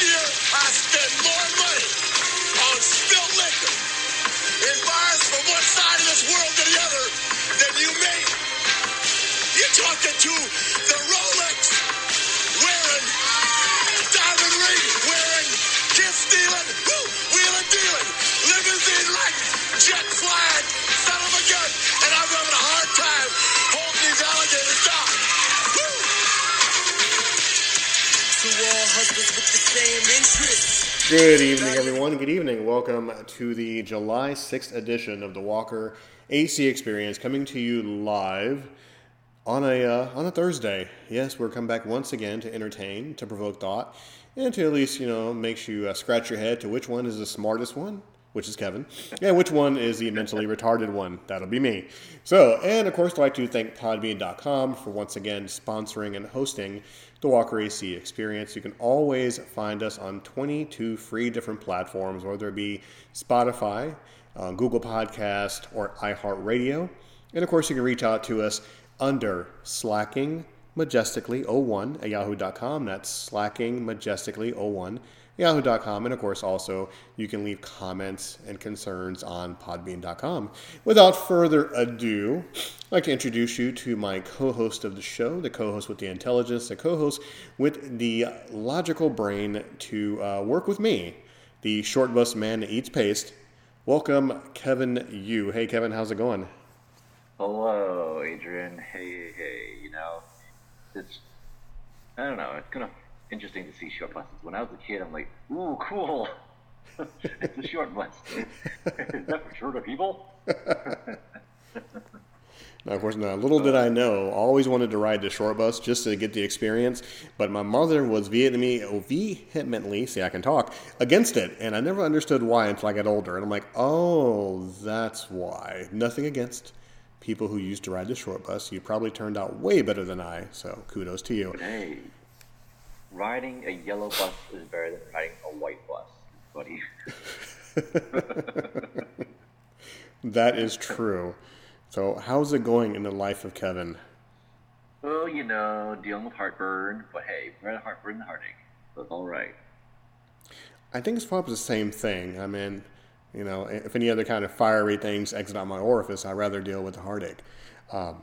year, I spent more money on spilled liquor in bars from one side of this world to the other than you made. You're talking to the Rolex wearing, diamond ring wearing, kiss stealing, wheeling dealing, limousine riding, jet flying, son of a gun, and I'm having a hard time holding these alligators down. Woo! To all husbands Good evening, everyone. Good evening. Welcome to the July 6th edition of the Walker AC Experience, coming to you live on a uh, on a Thursday. Yes, we're coming back once again to entertain, to provoke thought, and to at least you know makes you uh, scratch your head to which one is the smartest one, which is Kevin, and which one is the mentally retarded one. That'll be me. So, and of course, I'd like to thank Podbean.com for once again sponsoring and hosting the Walker AC Experience. You can always find us on 22 free different platforms, whether it be Spotify, uh, Google Podcast, or iHeartRadio. And of course, you can reach out to us under slacking majestically 01 at yahoo.com. That's slacking majestically 01 yahoo.com. And of course, also you can leave comments and concerns on podbean.com. Without further ado, I'd like to introduce you to my co host of the show, the co host with the intelligence, the co host with the logical brain to uh, work with me, the short bus man that eats paste. Welcome, Kevin Yu. Hey, Kevin, how's it going? Hello, Adrian. Hey, hey, hey. You know, it's I don't know. It's of interesting to see short buses. When I was a kid, I'm like, ooh, cool. it's a short bus. Is that for shorter people? Now, of course, now, little did I know, always wanted to ride the short bus just to get the experience. But my mother was Vietnamese, oh, vehemently, see, I can talk, against it. And I never understood why until I got older. And I'm like, oh, that's why. Nothing against people who used to ride the short bus. You probably turned out way better than I. So kudos to you. Hey, riding a yellow bus is better than riding a white bus, buddy. That is true. So, how's it going in the life of Kevin? well, you know, dealing with heartburn, but hey, we're better heartburn than heartache. So it's all right. I think it's probably the same thing. I mean, you know, if any other kind of fiery things exit out my orifice, I'd rather deal with the heartache. Um,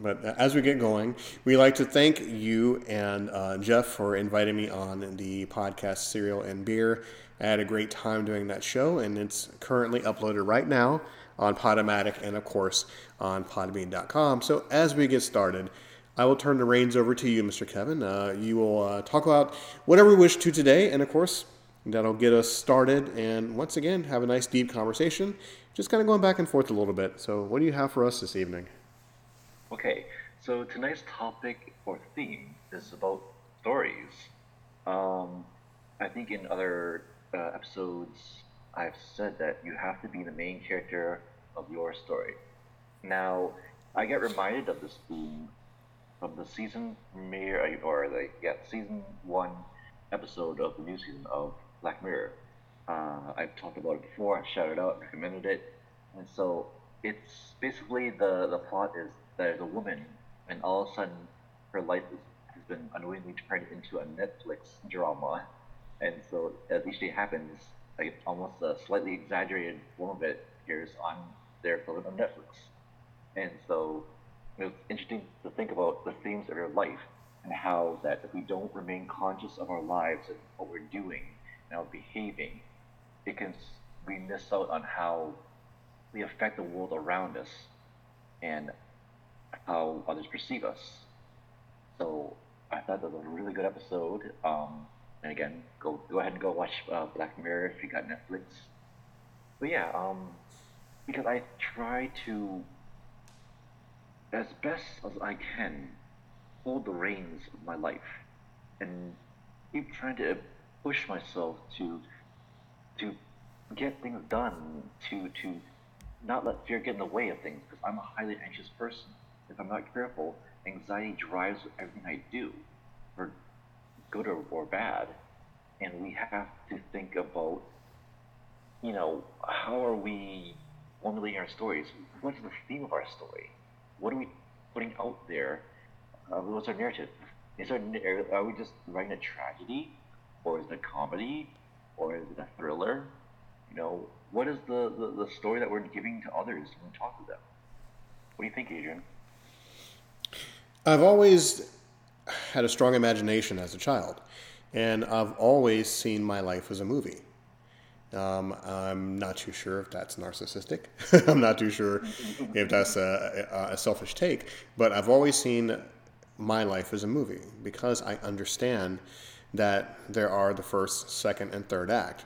but as we get going, we like to thank you and uh, Jeff for inviting me on the podcast Cereal and Beer. I had a great time doing that show, and it's currently uploaded right now on Podomatic and, of course, on Podbean.com. So as we get started, I will turn the reins over to you, Mr. Kevin. Uh, you will uh, talk about whatever we wish to today, and of course, that'll get us started. And once again, have a nice deep conversation, just kind of going back and forth a little bit. So, what do you have for us this evening? Okay, so tonight's topic or theme is about stories. Um, I think in other uh, episodes, I've said that you have to be the main character of your story. Now, I get reminded of this theme from the season premiere, or the yeah, season one episode of the new season of Black Mirror. Uh, I've talked about it before. I've shouted out, recommended it, and so it's basically the the plot is there's a woman, and all of a sudden her life is, has been unknowingly turned into a Netflix drama, and so as each day happens, like almost a slightly exaggerated form of it appears on their film on Netflix, and so it was interesting to think about the themes of your life and how that if we don't remain conscious of our lives and what we're doing and our behaving, it can we miss out on how we affect the world around us. And how others perceive us. So I thought that was a really good episode. Um, and again, go go ahead and go watch uh, Black Mirror if you got Netflix. But yeah, um, because I try to, as best as I can, hold the reins of my life, and keep trying to push myself to to get things done, to to not let fear get in the way of things, because I'm a highly anxious person. If I'm not careful, anxiety drives everything I do, for good or, or bad. And we have to think about, you know, how are we formulating our stories? What's the theme of our story? What are we putting out there? Uh, what's our narrative? Is our, are we just writing a tragedy? or is it a comedy, or is it a thriller? You know, what is the, the, the story that we're giving to others when we talk to them? What do you think, Adrian? I've always had a strong imagination as a child, and I've always seen my life as a movie. Um, I'm not too sure if that's narcissistic. I'm not too sure if that's a, a, selfish take, but I've always seen my life as a movie because I understand that there are the first, second, and third act.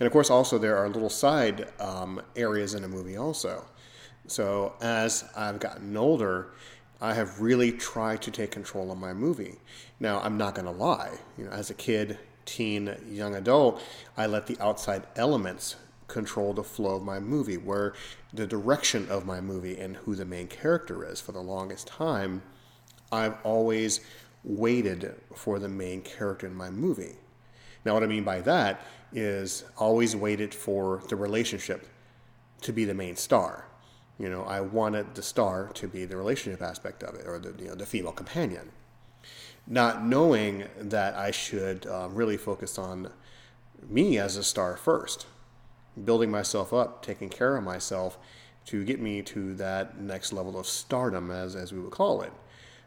And of course, also, there are little side um, areas in a movie, also. So as I've gotten older, I have really tried to take control of my movie. Now, I'm not going to lie. You know, as a kid, teen, young adult, I let the outside elements control the flow of my movie, where the direction of my movie and who the main character is. For the longest time, I've always waited for the main character in my movie. Now, what I mean by that is always waited for the relationship to be the main star. You know, I wanted the star to be the relationship aspect of it, or the you know the female companion not knowing that I should uh, really focus on me as a star first, building myself up, taking care of myself to get me to that next level of stardom, as, as we would call it.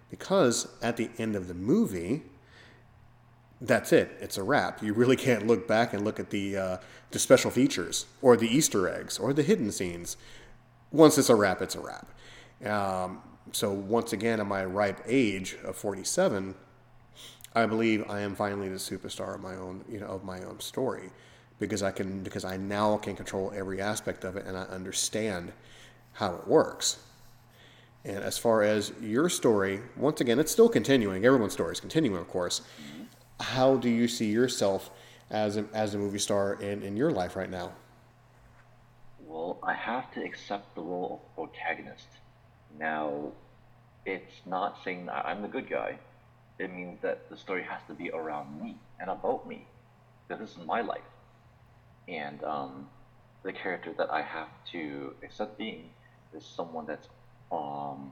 Because at the end of the movie, that's it. It's a wrap. You really can't look back and look at the uh, the special features or the Easter eggs or the hidden scenes. Once it's a wrap, it's a wrap. Um, so once again, at my ripe age of 47, I believe I am finally the superstar of my own, you know, of my own story, because I can, because I now can control every aspect of it, and I understand how it works. And as far as your story, once again, it's still continuing. Everyone's story is continuing, of course. How do you see yourself as a, as a movie star in, in your life right now? Well, I have to accept the role of protagonist. Now, it's not saying I'm the good guy. It means that the story has to be around me and about me. Because this is my life. And um, the character that I have to accept being is someone that's um,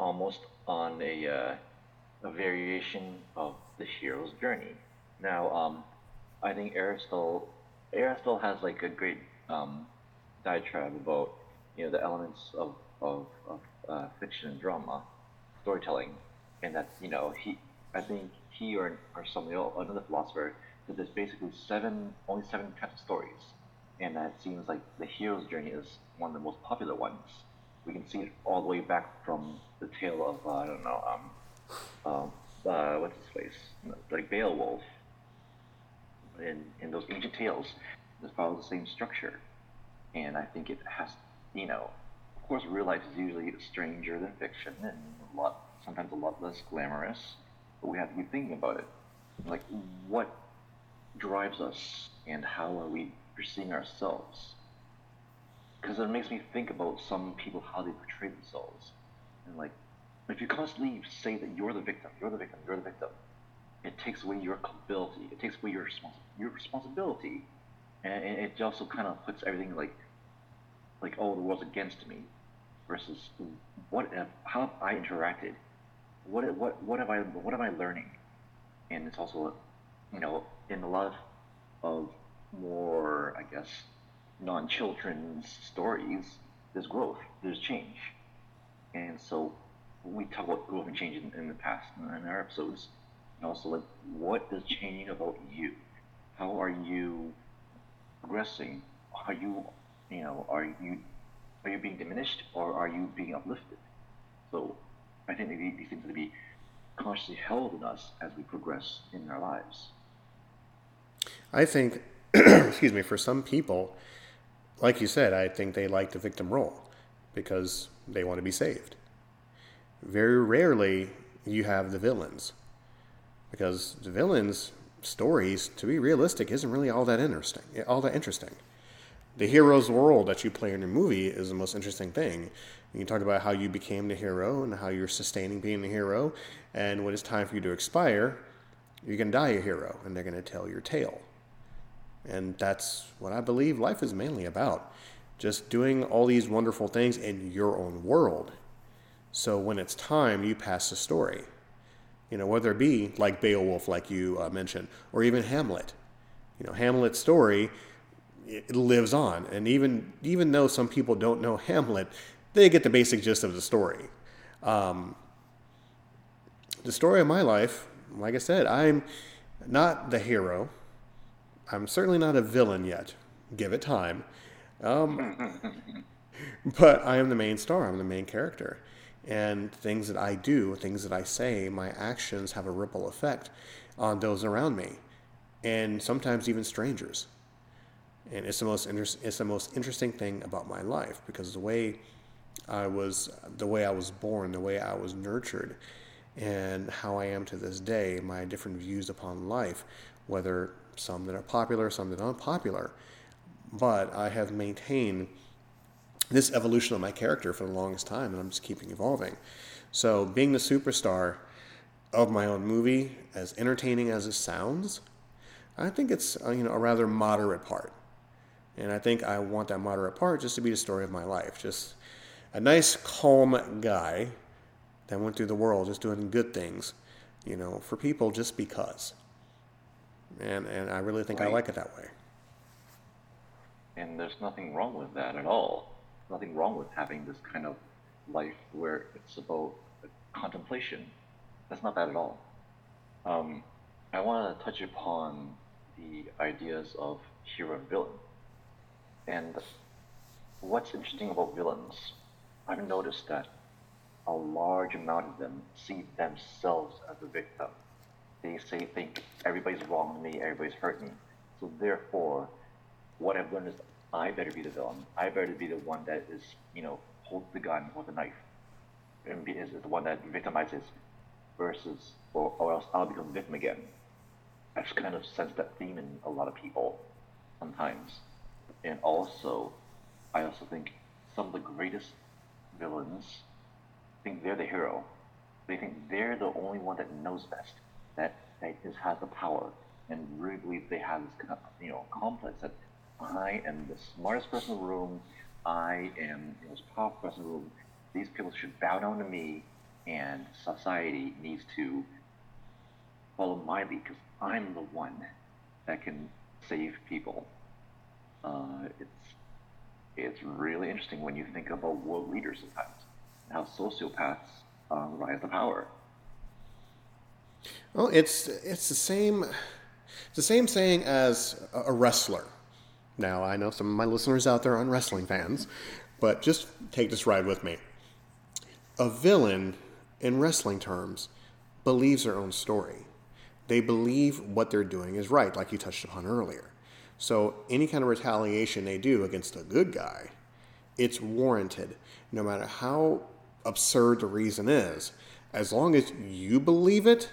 almost on a, uh, a variation of the hero's journey. Now, um, I think Aristotle Aristotle has like a great um, diatribe about you know the elements of of, of uh, fiction and drama storytelling, and that you know he, I think he or or somebody else, another philosopher said there's basically seven only seven types of stories, and that seems like the hero's journey is one of the most popular ones. We can see it all the way back from the tale of uh, I don't know um, um uh, what's his face like Beowulf. In in those ancient tales, it follows the same structure, and I think it has you know of course, real life is usually stranger than fiction and a lot, sometimes a lot less glamorous. But we have to be thinking about it. Like, what drives us and how are we perceiving ourselves? Because it makes me think about some people, how they portray themselves. And like, if you constantly say that you're the victim, you're the victim, you're the victim, it takes away your culpability. It takes away your, respons- your responsibility. And it also kind of puts everything like, like, oh, the world's against me versus what have, how have I interacted? What what what have I what am I learning? And it's also, you know, in a lot of, more I guess non-children's stories, there's growth, there's change, and so we talk about growth and change in, in the past in our episodes, and also like what is changing about you? How are you progressing? Are you, you know, are you are you being diminished or are you being uplifted? So I think these things need to be consciously held in us as we progress in our lives. I think, excuse me, for some people, like you said, I think they like the victim role because they want to be saved. Very rarely you have the villains because the villains' stories, to be realistic, isn't really all that interesting. All that interesting the hero's world that you play in your movie is the most interesting thing. You can talk about how you became the hero and how you're sustaining being the hero. And when it's time for you to expire, you're going to die a hero and they're going to tell your tale. And that's what I believe life is mainly about. Just doing all these wonderful things in your own world. So when it's time, you pass the story. You know, whether it be like Beowulf, like you uh, mentioned, or even Hamlet. You know, Hamlet's story it lives on, and even even though some people don't know Hamlet, they get the basic gist of the story. Um, the story of my life, like I said, I'm not the hero. I'm certainly not a villain yet. Give it time. Um, but I am the main star. I'm the main character. And things that I do, things that I say, my actions have a ripple effect on those around me, and sometimes even strangers. And it's the most inter- it's the most interesting thing about my life because the way I was, the way I was born, the way I was nurtured, and how I am to this day, my different views upon life, whether some that are popular, some that are unpopular, but I have maintained this evolution of my character for the longest time, and I'm just keeping evolving. So, being the superstar of my own movie, as entertaining as it sounds, I think it's uh, you know a rather moderate part, and I think I want that moderate part just to be the story of my life, just a nice, calm guy that went through the world just doing good things, you know, for people just because. And and I really think right. I like it that way. And there's nothing wrong with that at all nothing wrong with having this kind of life where it's about contemplation. That's not bad at all. Um, I want to touch upon the ideas of hero and villain. And what's interesting about villains, I've noticed that a large amount of them see themselves as a victim. They say, think everybody's wronged me, everybody's hurt me. So therefore, what I've learned is I better be the villain. I better be the one that is, you know, holds the gun or the knife, and be, is the one that victimizes, versus, or, or else I'll become victim again. I just kind of sense that theme in a lot of people sometimes, and also, I also think some of the greatest villains think they're the hero. They think they're the only one that knows best, that, that is, has the power, and really believe they have this, you know, complex that I am the smartest person in the room. I am the most powerful person in the room. These people should bow down to me, and society needs to follow my lead because I'm the one that can save people. Uh, it's it's really interesting when you think about world leaders sometimes, how sociopaths uh, rise to power. Well, it's it's the same it's the same saying as a wrestler. Now, I know some of my listeners out there aren't wrestling fans, but just take this ride with me. A villain, in wrestling terms, believes their own story. They believe what they're doing is right, like you touched upon earlier. So, any kind of retaliation they do against a good guy, it's warranted, no matter how absurd the reason is. As long as you believe it,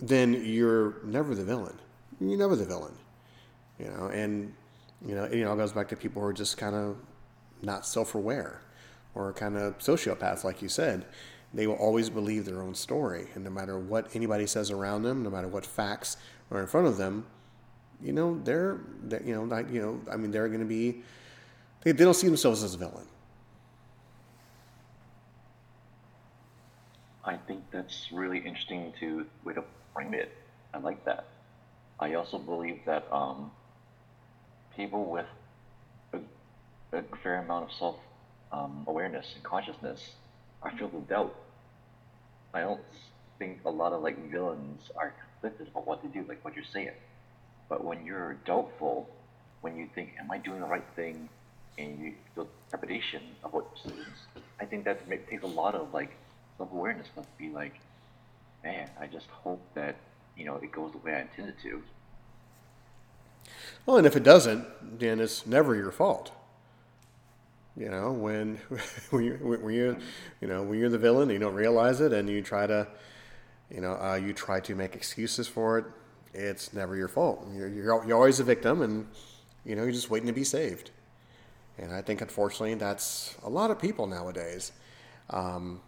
then you're never the villain. You're never the villain you know, and you know, it all goes back to people who are just kind of not self-aware or kind of sociopaths, like you said. They will always believe their own story, and no matter what anybody says around them, no matter what facts are in front of them, you know, they're, they're you know, you know, I mean, they're going to be, they, they don't see themselves as a villain. I think that's really interesting to way to frame it. I like that. I also believe that um, people with a, a fair amount of self um, awareness and consciousness are filled with doubt. I don't think a lot of like villains are conflicted about what to do, like what you're saying. But when you're doubtful, when you think, "Am I doing the right thing?" and you feel trepidation of what decisions, I think that takes a lot of like self-awareness to be like, "Man, I just hope that you know it goes the way I intended to." Well, and if it doesn't, then it's never your fault. You know, when when you when you you know when you're the villain, you don't realize it, and you try to, you know, uh, you try to make excuses for it. It's never your fault. You're, you're you're always a victim, and you know you're just waiting to be saved. And I think, unfortunately, that's a lot of people nowadays. Um,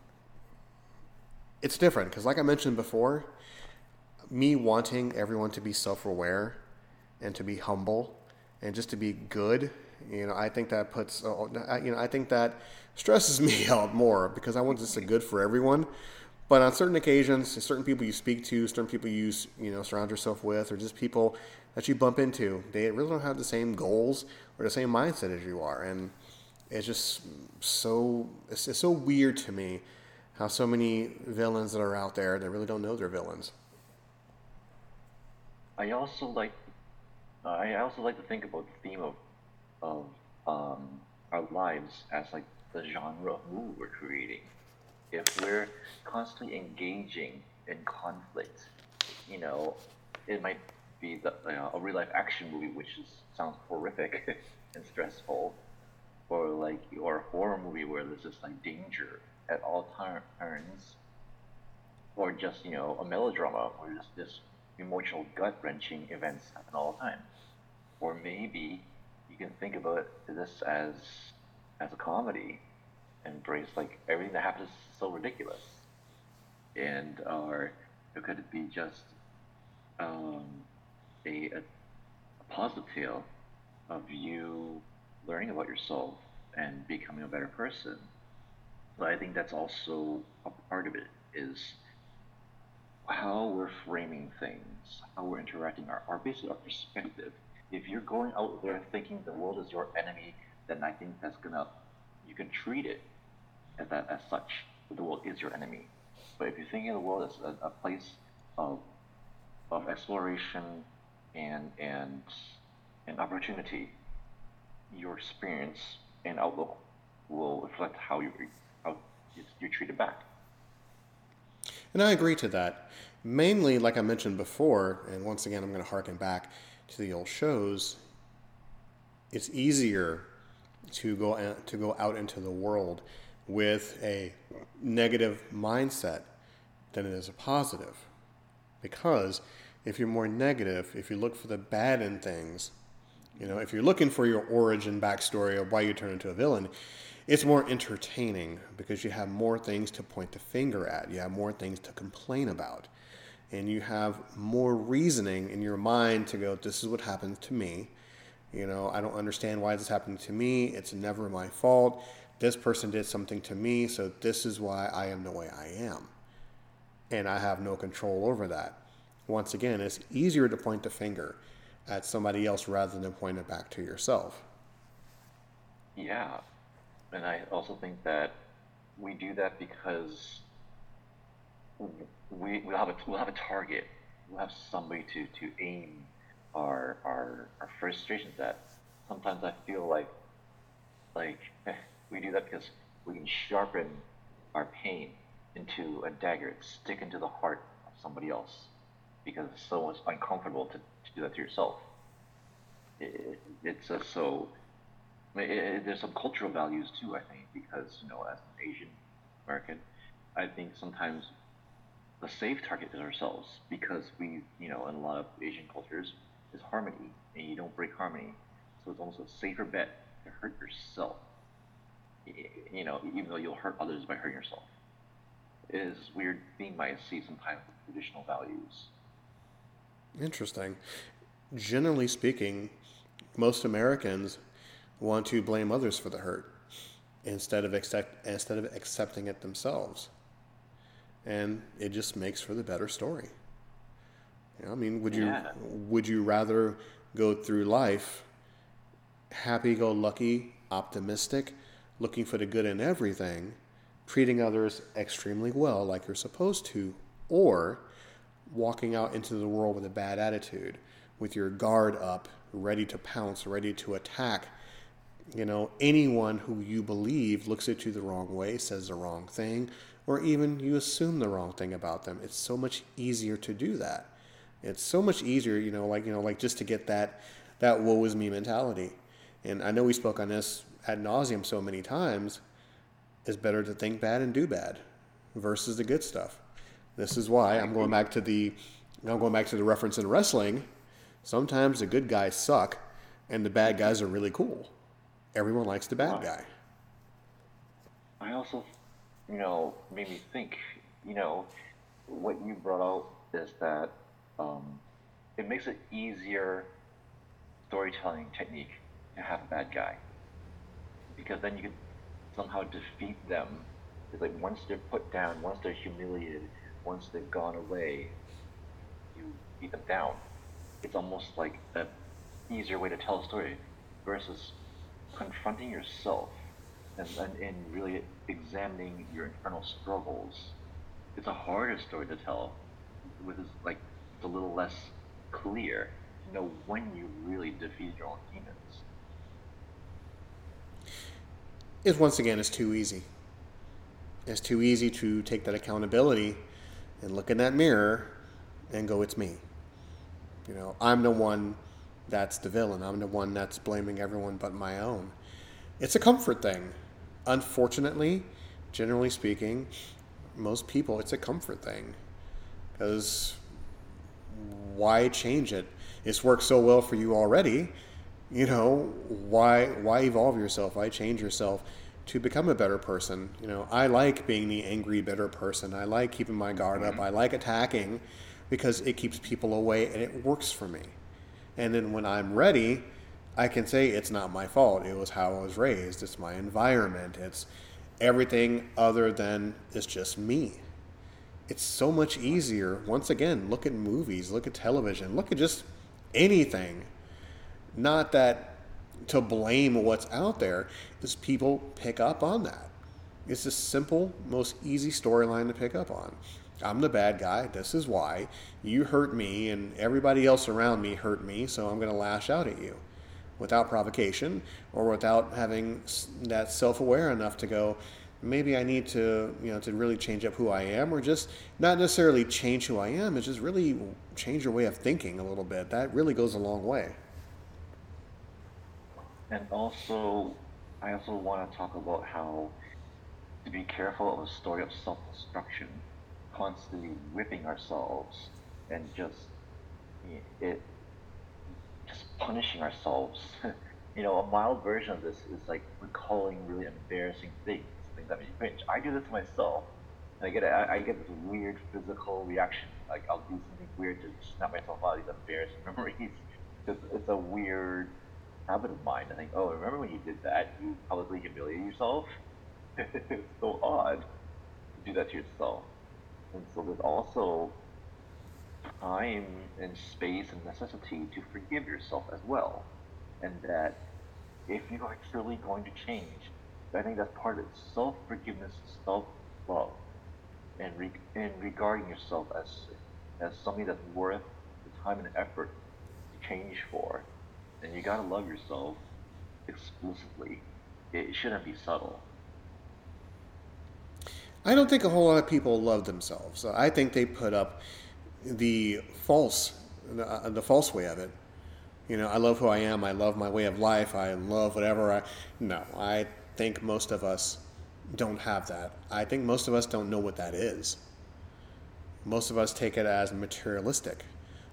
it's different because, like I mentioned before, me wanting everyone to be self-aware and to be humble and just to be good. You know, I think that puts, uh, you know, I think that stresses me out more because I want this to good for everyone. But on certain occasions, certain people you speak to, certain people you you know surround yourself with, or just people that you bump into, they really don't have the same goals or the same mindset as you are, and it's just so it's, it's so weird to me how so many villains that are out there they really don't know they're villains. I also like I also like to think about the theme of of um, our lives as like the genre of movie we're creating. If we're constantly engaging in conflict, you know, it might be the, you know, a real life action movie, which is, sounds horrific and stressful, or like or a horror movie where there's just like danger at all turns, or just you know a melodrama where just this emotional gut wrenching events happen all the time, or maybe you can think about this as as a comedy embrace like everything that happens so ridiculous. And or it could it be just um, a, a, tale of you learning about yourself and becoming a better person. But i think that's also a part of it is how we're framing things how we're interacting our, our basically our perspective. If you're going out there thinking the world is your enemy then i think that's gonna you can treat it as that as such. The world is your enemy. But if you're thinking of the world as a, a place of of exploration and and and opportunity, your experience and outlook will reflect how you how you're treated back. And I agree to that. Mainly, like I mentioned before, and once again, I'm going to harken back to the old shows. It's easier to go to go out into the world with a negative mindset than it is a positive. Because if you're more negative, if you look for the bad in things, you know, if you're looking for your origin backstory of why you turn into a villain, it's more entertaining because you have more things to point the finger at. You have more things to complain about. And you have more reasoning in your mind to go, this is what happened to me. You know, I don't understand why this happened to me. It's never my fault this person did something to me, so this is why I am the way I am. And I have no control over that. Once again, it's easier to point the finger at somebody else rather than point it back to yourself. Yeah. And I also think that we do that because we, we'll, have a, we'll have a target. We'll have somebody to, to aim our, our, our frustrations at. Sometimes I feel like, like, we do that because we can sharpen our pain into a dagger, stick into the heart of somebody else, because it's so uncomfortable to, to do that to yourself. It, it's so. It, it, there's some cultural values too, I think, because you know, as an Asian American, I think sometimes the safe target is ourselves because we, you know, in a lot of Asian cultures, is harmony, and you don't break harmony. So it's almost a safer bet to hurt yourself you know, even though you'll hurt others by hurting yourself, is weird theme I see sometimes with traditional values. Interesting. Generally speaking, most Americans want to blame others for the hurt instead of accept, instead of accepting it themselves, and it just makes for the better story. You know, I mean, would you yeah. would you rather go through life happy-go-lucky, optimistic, looking for the good in everything, treating others extremely well, like you're supposed to, or walking out into the world with a bad attitude, with your guard up, ready to pounce, ready to attack. You know, anyone who you believe looks at you the wrong way, says the wrong thing, or even you assume the wrong thing about them. It's so much easier to do that. It's so much easier, you know, like you know, like just to get that that woe is me mentality. And I know we spoke on this ad nauseum so many times, it's better to think bad and do bad versus the good stuff. This is why I'm going back to the I'm going back to the reference in wrestling. Sometimes the good guys suck and the bad guys are really cool. Everyone likes the bad guy. I also, you know, made me think, you know, what you brought out is that um, it makes it easier storytelling technique to have a bad guy because then you can somehow defeat them It's like once they're put down, once they're humiliated, once they've gone away, you beat them down. It's almost like an easier way to tell a story versus confronting yourself and, and, and really examining your internal struggles. It's a harder story to tell, with like it's a little less clear to know when you really defeat your own demons. Is once again, it's too easy. It's too easy to take that accountability and look in that mirror and go, "It's me." You know, I'm the one that's the villain. I'm the one that's blaming everyone but my own. It's a comfort thing. Unfortunately, generally speaking, most people, it's a comfort thing. Because why change it? It's worked so well for you already. You know, why why evolve yourself? Why change yourself to become a better person? You know, I like being the angry, bitter person. I like keeping my guard up. Mm-hmm. I like attacking because it keeps people away and it works for me. And then when I'm ready, I can say it's not my fault. It was how I was raised. It's my environment. It's everything other than it's just me. It's so much easier. Once again, look at movies, look at television, look at just anything. Not that to blame what's out there, is people pick up on that. It's a simple, most easy storyline to pick up on. I'm the bad guy. This is why. You hurt me, and everybody else around me hurt me, so I'm going to lash out at you without provocation or without having that self aware enough to go, maybe I need to, you know, to really change up who I am, or just not necessarily change who I am, it's just really change your way of thinking a little bit. That really goes a long way. And also, I also want to talk about how to be careful of a story of self destruction constantly whipping ourselves and just it just punishing ourselves. you know, a mild version of this is like recalling really embarrassing things, things that make you cringe. I do this to myself, I get a, I get this weird physical reaction. Like I'll do something weird to snap myself out of these embarrassing memories. Because it's a weird habit of mine. I think, oh, remember when you did that? You publicly humiliated yourself. it's so odd to do that to yourself. And so there's also time and space and necessity to forgive yourself as well. And that if you are truly going to change, I think that's part of it. Self forgiveness, self love, and, re- and regarding yourself as as something that's worth the time and effort to change for. And you gotta love yourself exclusively. It shouldn't be subtle. I don't think a whole lot of people love themselves. I think they put up the false, the, uh, the false way of it. You know, I love who I am. I love my way of life. I love whatever I. No, I think most of us don't have that. I think most of us don't know what that is. Most of us take it as materialistic.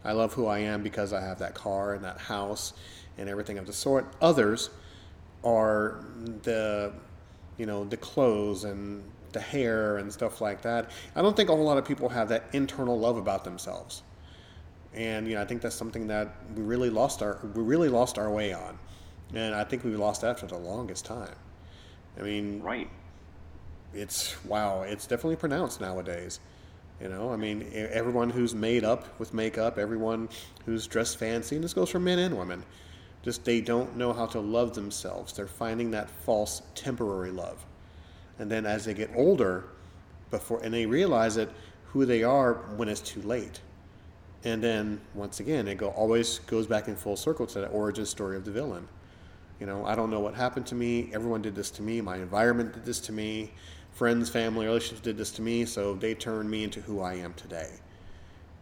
I love who I am because I have that car and that house and everything of the sort. Others are the, you know, the clothes and the hair and stuff like that. I don't think a whole lot of people have that internal love about themselves. And you know, I think that's something that we really lost our we really lost our way on, and I think we lost that for the longest time. I mean, right? It's wow. It's definitely pronounced nowadays. You know, I mean, everyone who's made up with makeup, everyone who's dressed fancy, and this goes for men and women, just they don't know how to love themselves. They're finding that false temporary love and then as they get older, before and they realize that who they are when it's too late. And then once again, it go always goes back in full circle to that origin story of the villain. You know, I don't know what happened to me. Everyone did this to me. My environment did this to me. Friends, family, relationships did this to me. So they turned me into who I am today.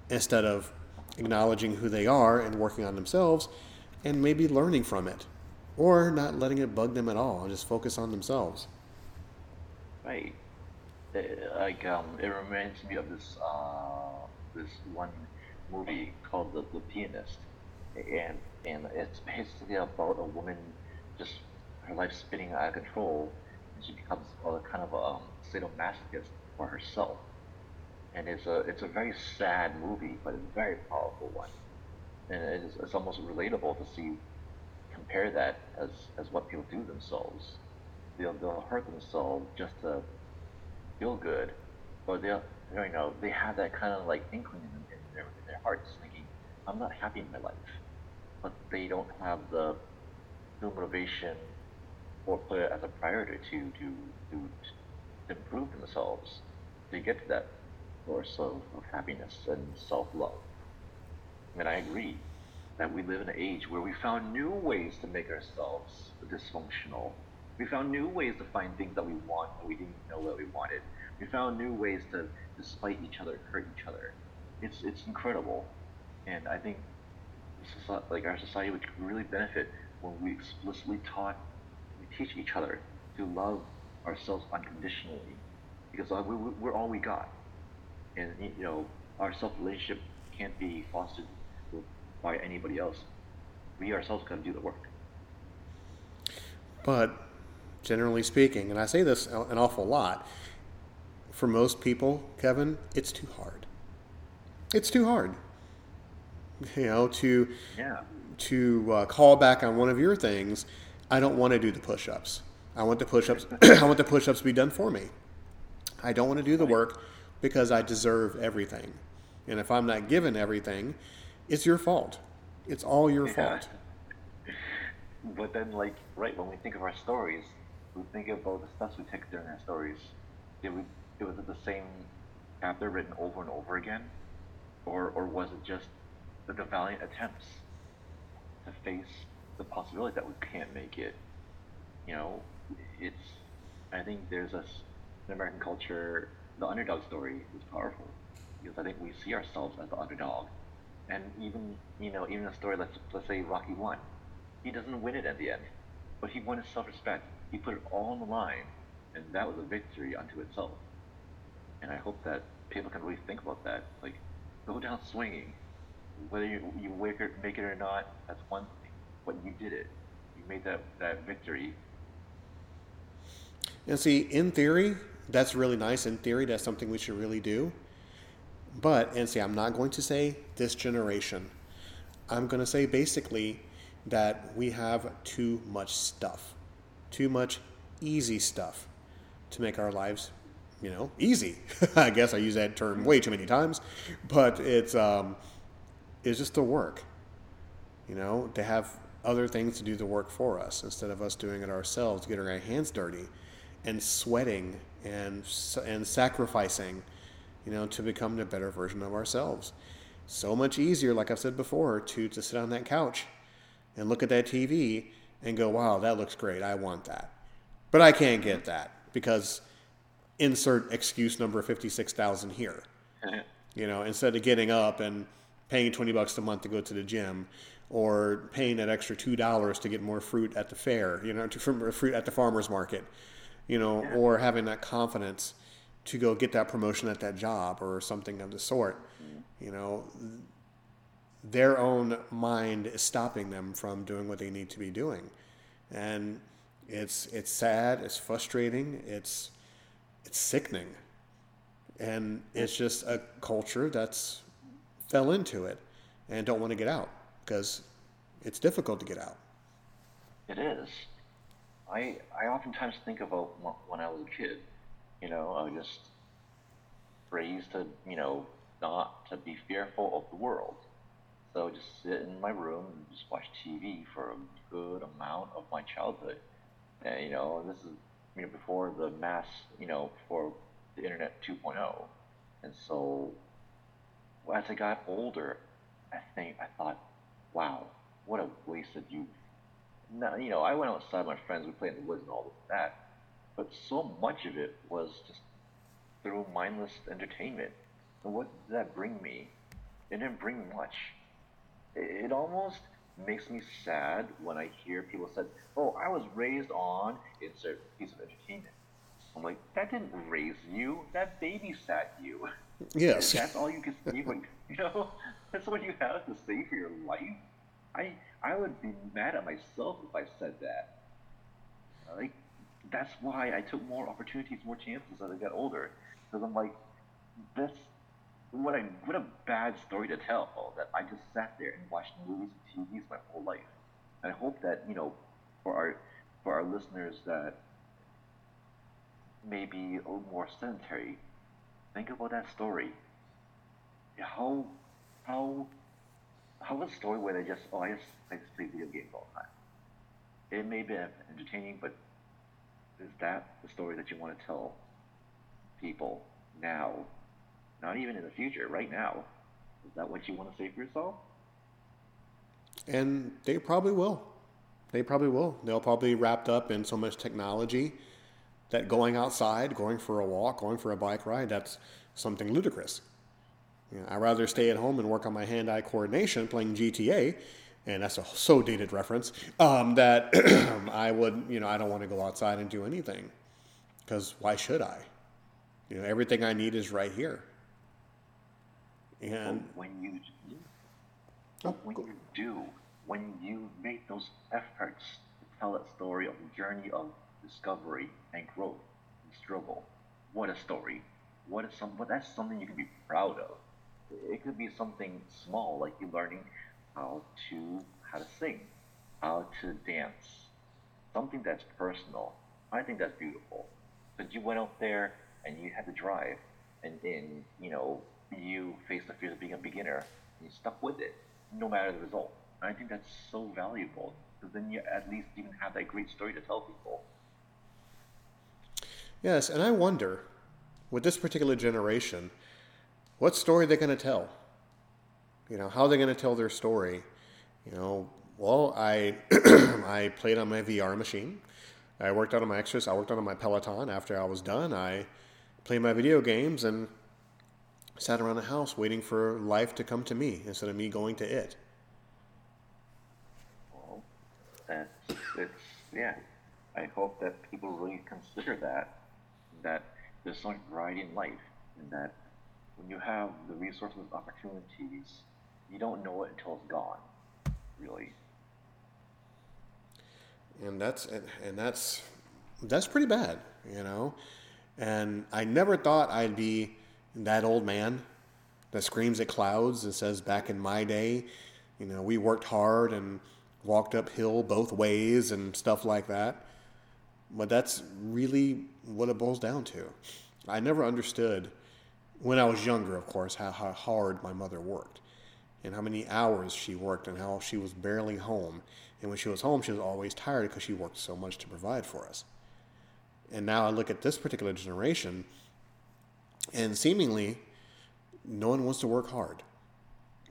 Instead of acknowledging who they are and working on themselves and maybe learning from it or not letting it bug them at all and just focus on themselves. Right. It, like um, it reminds me of this uh, this one movie called The, the Pianist, and and it's basically about a woman just her life spinning out of control, she becomes a kind of a um, sadomasochist for herself. And it's a it's a very sad movie, but it's a very powerful one, and it's, it's almost relatable to see compare that as as what people do themselves. They'll, they'll hurt themselves just to feel good, or they'll you know, they have that kind of like inkling in, in, their, in their hearts, thinking, I'm not happy in my life, but they don't have the, the motivation or put it as a priority to to to, improve themselves to get to that source of, of happiness and self-love. And I agree that we live in an age where we found new ways to make ourselves dysfunctional. We found new ways to find things that we want that we didn't know that we wanted. We found new ways to, to spite each other, hurt each other. It's it's incredible, and I think like our society would really benefit when we explicitly taught, teach each other to love ourselves unconditionally, because we, we're all we got, and you know our self relationship can't be fostered by anybody else. We ourselves got to do the work. But generally speaking, and I say this an awful lot, for most people, Kevin, it's too hard. It's too hard. You know, to yeah. to uh, call back on one of your things, I don't want to do the push-ups. I want the push-ups. I want the push-ups to be done for me. I don't want to do the work because I deserve everything. And if I'm not given everything, it's your fault. It's all your yeah. fault. But then, like, right when we think of our stories, we think about the steps we take during our stories. Did we? It was it the same chapter written over and over again, or or was it just the, the valiant attempts to face the possibility that we can't make it? You know, it's. I think there's a in American culture, the underdog story is powerful because I think we see ourselves as the underdog and even you know even a story let's let's say Rocky won, he doesn't win it at the end, but he won his self-respect. He put it all on the line, and that was a victory unto itself. And I hope that people can really think about that. Like, go down swinging, whether you you make it, make it or not, that's one. But you did it. You made that that victory. And see, in theory, that's really nice. In theory, that's something we should really do. But, and see, I'm not going to say this generation. I'm going to say basically that we have too much stuff, too much easy stuff to make our lives, you know, easy. I guess I use that term way too many times, but it's um, it's just the work, you know, to have other things to do the work for us instead of us doing it ourselves, getting our hands dirty, and sweating and and sacrificing you know, to become a better version of ourselves. So much easier, like I've said before, to, to sit on that couch and look at that TV and go, wow, that looks great. I want that. But I can't get that because insert excuse number 56,000 here. Uh-huh. you know, instead of getting up and paying 20 bucks a month to go to the gym or paying that extra $2 to get more fruit at the fair, you know, to, fruit at the farmer's market, you know, or having that confidence to go get that promotion at that job or something of the sort. Mm-hmm. You know, their own mind is stopping them from doing what they need to be doing, and it's it's sad, it's frustrating, it's it's sickening, and it's just a culture that's fell into it and don't want to get out because it's difficult to get out. It is. I I oftentimes think about when I was a kid you know, I was just raised to, you know, not to be fearful of the world. So I just sit in my room and just watch TV for a good amount of my childhood. And, you know, this is, you know, before the mass, you know, before the internet 2.0. And so as I got older, I think I thought, wow, what a wasted youth. Now, you know, I went outside with my friends, we played in the woods and all of that. But so much of it was just through mindless entertainment. And what did that bring me? It didn't bring much. It almost makes me sad when I hear people say, "Oh, I was raised on insert piece of entertainment." I'm like, that didn't raise you. That babysat you. Yes. that's all you can. When, you know, that's what you have to say for your life. I I would be mad at myself if I said that. Like, that's why I took more opportunities, more chances as I got older. Because I'm like, this, what a what a bad story to tell. That I just sat there and watched movies and TVs my whole life. And I hope that you know, for our for our listeners that may be a little more sedentary, think about that story. How how how a story where they just oh I just I just play video games all the time. It may be entertaining, but is that the story that you want to tell people now? Not even in the future, right now. Is that what you want to say for yourself? And they probably will. They probably will. They'll probably be wrapped up in so much technology that going outside, going for a walk, going for a bike ride, that's something ludicrous. You know, I'd rather stay at home and work on my hand-eye coordination playing GTA, and that's a so dated reference, um, that I would, you know, I don't want to go outside and do anything. Because why should I? You know, everything I need is right here. And when you Oh, when go- you do, when you make those efforts to tell that story of the journey of discovery and growth and struggle, what a story! What is some? What that's something you can be proud of. It could be something small, like you learning how to how to sing, how to dance, something that's personal. I think that's beautiful. But you went out there and you had to drive, and then you know you faced the fear of being a beginner, and you stuck with it, no matter the result. I think that's so valuable because then you at least even have that great story to tell people. Yes, and I wonder, with this particular generation, what story are they're going to tell. You know, how are they're going to tell their story. You know, well, I I played on my VR machine. I worked out on my exercise. I worked out on my Peloton. After I was done, I played my video games and sat around the house waiting for life to come to me instead of me going to it. Well, that's it's yeah. I hope that people really consider that that there's some variety in life, and that when you have the resources, opportunities, you don't know it until it's gone. Really. and that's and, and that's that's pretty bad, you know. And I never thought I'd be that old man that screams at clouds and says, "Back in my day, you know, we worked hard and walked uphill both ways and stuff like that." But that's really what it boils down to. I never understood when I was younger, of course, how, how hard my mother worked and how many hours she worked and how she was barely home. And when she was home, she was always tired because she worked so much to provide for us. And now I look at this particular generation, and seemingly no one wants to work hard.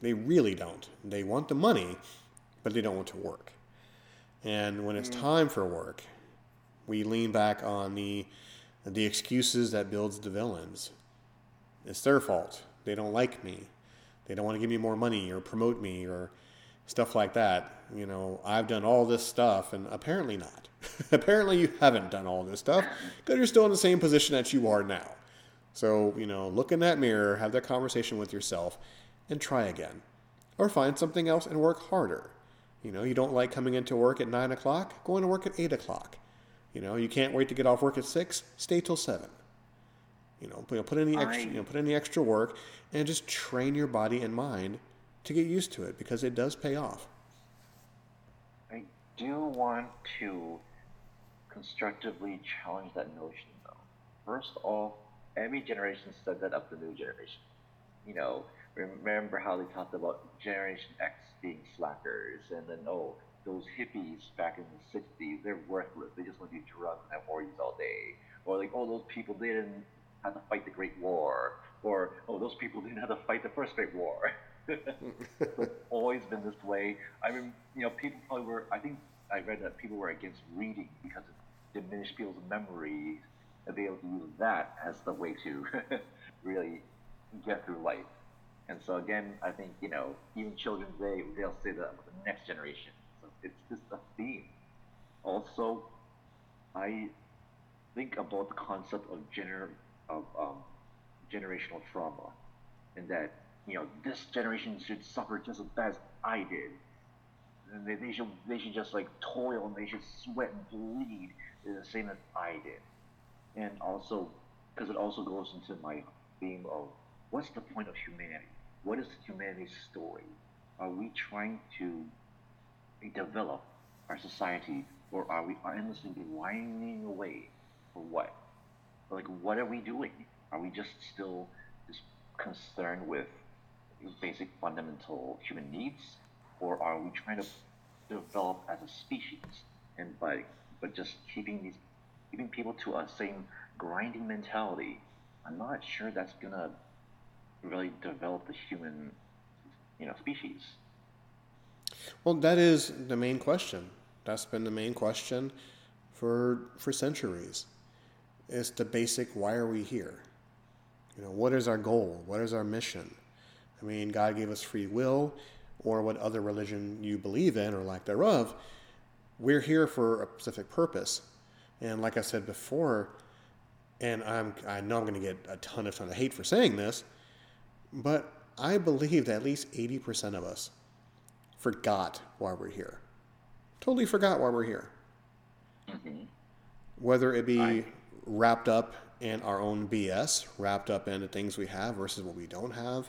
They really don't. They want the money, but they don't want to work. And when it's mm. time for work, we lean back on the the excuses that builds the villains. It's their fault. They don't like me. They don't want to give me more money or promote me or stuff like that. You know, I've done all this stuff, and apparently not. apparently, you haven't done all this stuff because you're still in the same position that you are now. So, you know, look in that mirror, have that conversation with yourself, and try again. Or find something else and work harder. You know, you don't like coming into work at 9 o'clock, go into work at 8 o'clock. You know, you can't wait to get off work at 6, stay till 7. You know, put put in the extra, you know, put in the extra work, and just train your body and mind to get used to it because it does pay off. I do want to constructively challenge that notion, though. First off, every generation set that up the new generation. You know, remember how they talked about Generation X being slackers, and then oh, those hippies back in the '60s, they're worthless. They just want to do drugs and have orgies all day. Or like, oh, those people they didn't have to fight the Great War. Or oh, those people didn't have to fight the First Great War. it's always been this way. I mean, you know, people probably were. I think I read that people were against reading because it diminished people's memory, and be able to use that as the way to really get through life. And so again, I think you know, even children today they'll say that about the next generation. So it's just a theme. Also, I think about the concept of gener of um, generational trauma, and that you know this generation should suffer just as bad as I did, and they, they should they should just like toil and they should sweat and bleed the same as I did, and also because it also goes into my theme of what's the point of humanity? What is humanity's story? Are we trying to develop our society, or are we endlessly grinding away for what? Like what are we doing? Are we just still just concerned with basic fundamental human needs, or are we trying to develop as a species and by but just keeping these keeping people to a same grinding mentality? I'm not sure that's gonna really develop the human, you know, species. Well, that is the main question. That's been the main question for for centuries. It's the basic why are we here? You know, what is our goal? What is our mission? I mean, God gave us free will, or what other religion you believe in or lack thereof. We're here for a specific purpose. And like I said before, and I'm I know I'm going to get a ton of ton of hate for saying this, but I believe that at least 80% of us forgot why we're here. Totally forgot why we're here. Mm-hmm. Whether it be I... wrapped up in our own BS, wrapped up in the things we have versus what we don't have,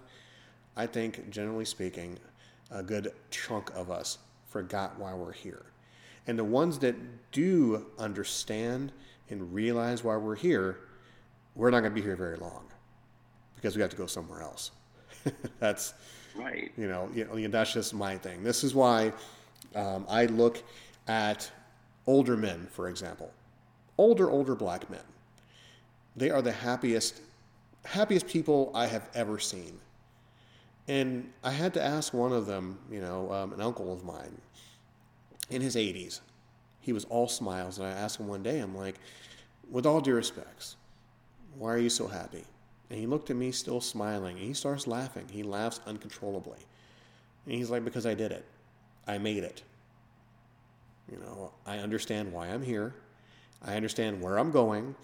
I think, generally speaking, a good chunk of us forgot why we're here. And the ones that do understand and realize why we're here, we're not going to be here very long because we have to go somewhere else. that's right. You know, you know, that's just my thing. This is why um, I look at older men, for example, older, older black men. They are the happiest, happiest people I have ever seen. And I had to ask one of them, you know, um, an uncle of mine in his 80s. He was all smiles. And I asked him one day, I'm like, with all due respects, why are you so happy? And he looked at me still smiling and he starts laughing. He laughs uncontrollably. And he's like, Because I did it. I made it. You know, I understand why I'm here. I understand where I'm going.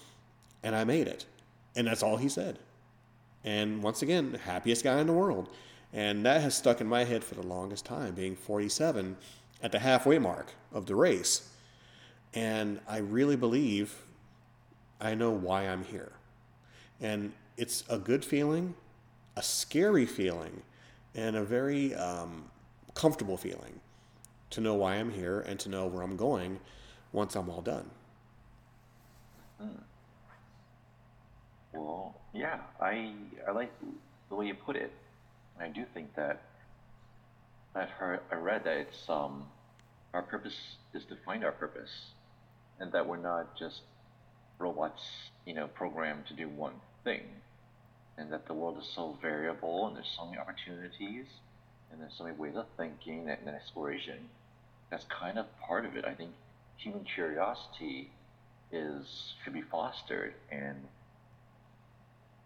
And I made it. And that's all he said. And once again, happiest guy in the world. And that has stuck in my head for the longest time, being 47 at the halfway mark of the race. And I really believe I know why I'm here. And it's a good feeling, a scary feeling, and a very um, comfortable feeling to know why I'm here and to know where I'm going once I'm all done. Hmm. Well, yeah, I I like the way you put it. I do think that I've heard I read that it's um our purpose is to find our purpose, and that we're not just robots, you know, programmed to do one thing, and that the world is so variable and there's so many opportunities and there's so many ways of thinking and exploration. That's kind of part of it. I think human curiosity is should be fostered, and,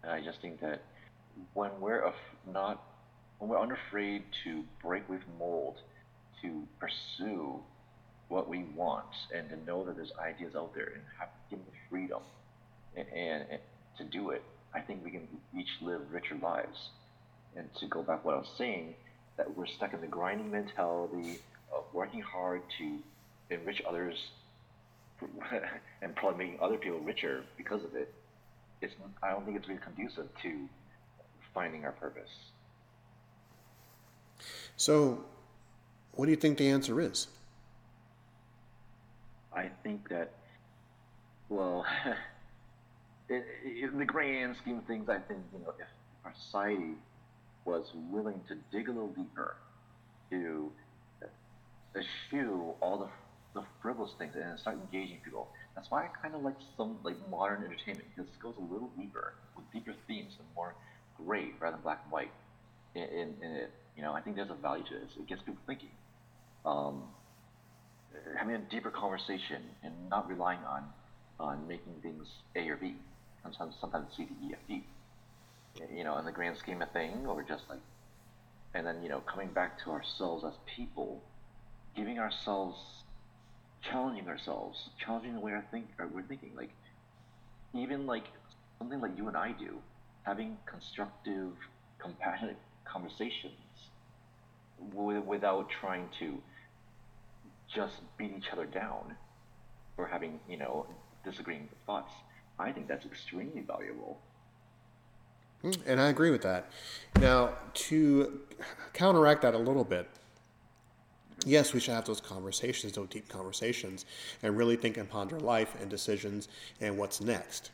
I just think that when we're af- not when we're unafraid to break with mold, to pursue what we want, and to know that there's ideas out there, and have given the freedom and, and, and to do it, I think we can each live richer lives. And to go back what I was saying, that we're stuck in the grinding mentality of working hard to enrich others and probably making other people richer because of it. It's I don't think it's really conducive to finding our purpose. So, what do you think the answer is? I think that, well, in, in the grand scheme of things, I think you know if our society was willing to dig a little deeper to eschew all the the frivolous things and start engaging people. That's why I kind of like some like modern entertainment because it goes a little deeper with deeper themes and more gray rather than black and white in, in, in it. You know, I think there's a value to this. It gets people thinking. Um, having a deeper conversation and not relying on on making things A or B sometimes sometimes C, D, E, F, D. You know, in the grand scheme of thing, or just like, and then you know, coming back to ourselves as people, giving ourselves, challenging ourselves, challenging the way our think or we're thinking. Like, even like something like you and I do, having constructive, compassionate conversations without trying to just beat each other down for having you know disagreeing thoughts I think that's extremely valuable. Hmm, and I agree with that. Now, to counteract that a little bit, yes, we should have those conversations, those deep conversations, and really think and ponder life and decisions and what's next.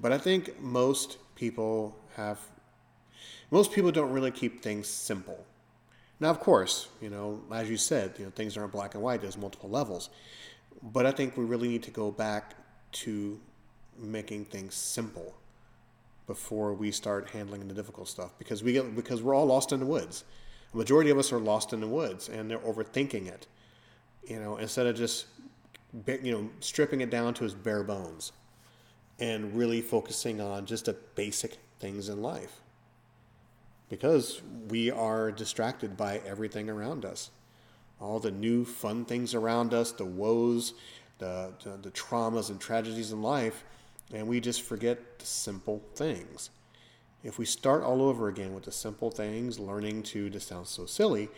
But I think most people have, most people don't really keep things simple. Now, of course, you know, as you said, you know, things aren't black and white. There's multiple levels, but I think we really need to go back to making things simple before we start handling the difficult stuff because we get because we're all lost in the woods. Majority of us are lost in the woods and they're overthinking it. You know, instead of just you know stripping it down to its bare bones and really focusing on just the basic things in life because we are distracted by everything around us all the new fun things around us the woes the, the, the traumas and tragedies in life and we just forget the simple things if we start all over again with the simple things learning to this sounds so silly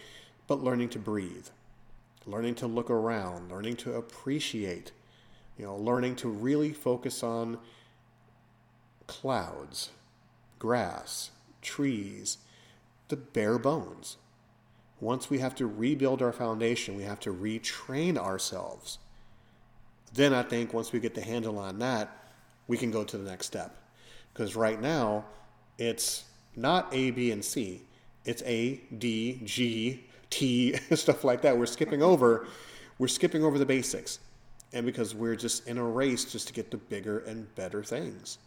but learning to breathe learning to look around learning to appreciate you know learning to really focus on clouds, grass, trees, the bare bones. Once we have to rebuild our foundation, we have to retrain ourselves. Then I think once we get the handle on that, we can go to the next step. Because right now, it's not A, B, and C. It's A, D, G, T, stuff like that. We're skipping over, we're skipping over the basics. And because we're just in a race just to get the bigger and better things.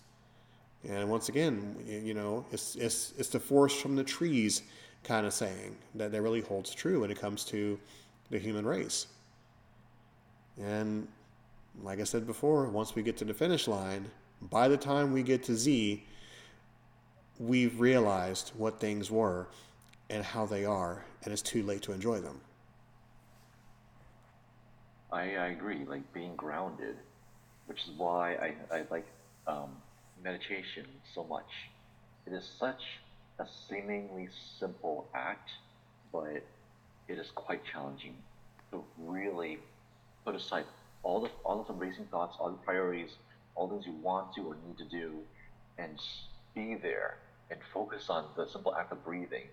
And once again, you know, it's, it's, it's the forest from the trees kind of saying that, that really holds true when it comes to the human race. And like I said before, once we get to the finish line, by the time we get to Z, we've realized what things were and how they are, and it's too late to enjoy them. I, I agree, like being grounded, which is why I, I like um, meditation so much. It is such a seemingly simple act, but it is quite challenging to really put aside all the all of the racing thoughts, all the priorities, all things you want to or need to do, and be there and focus on the simple act of breathing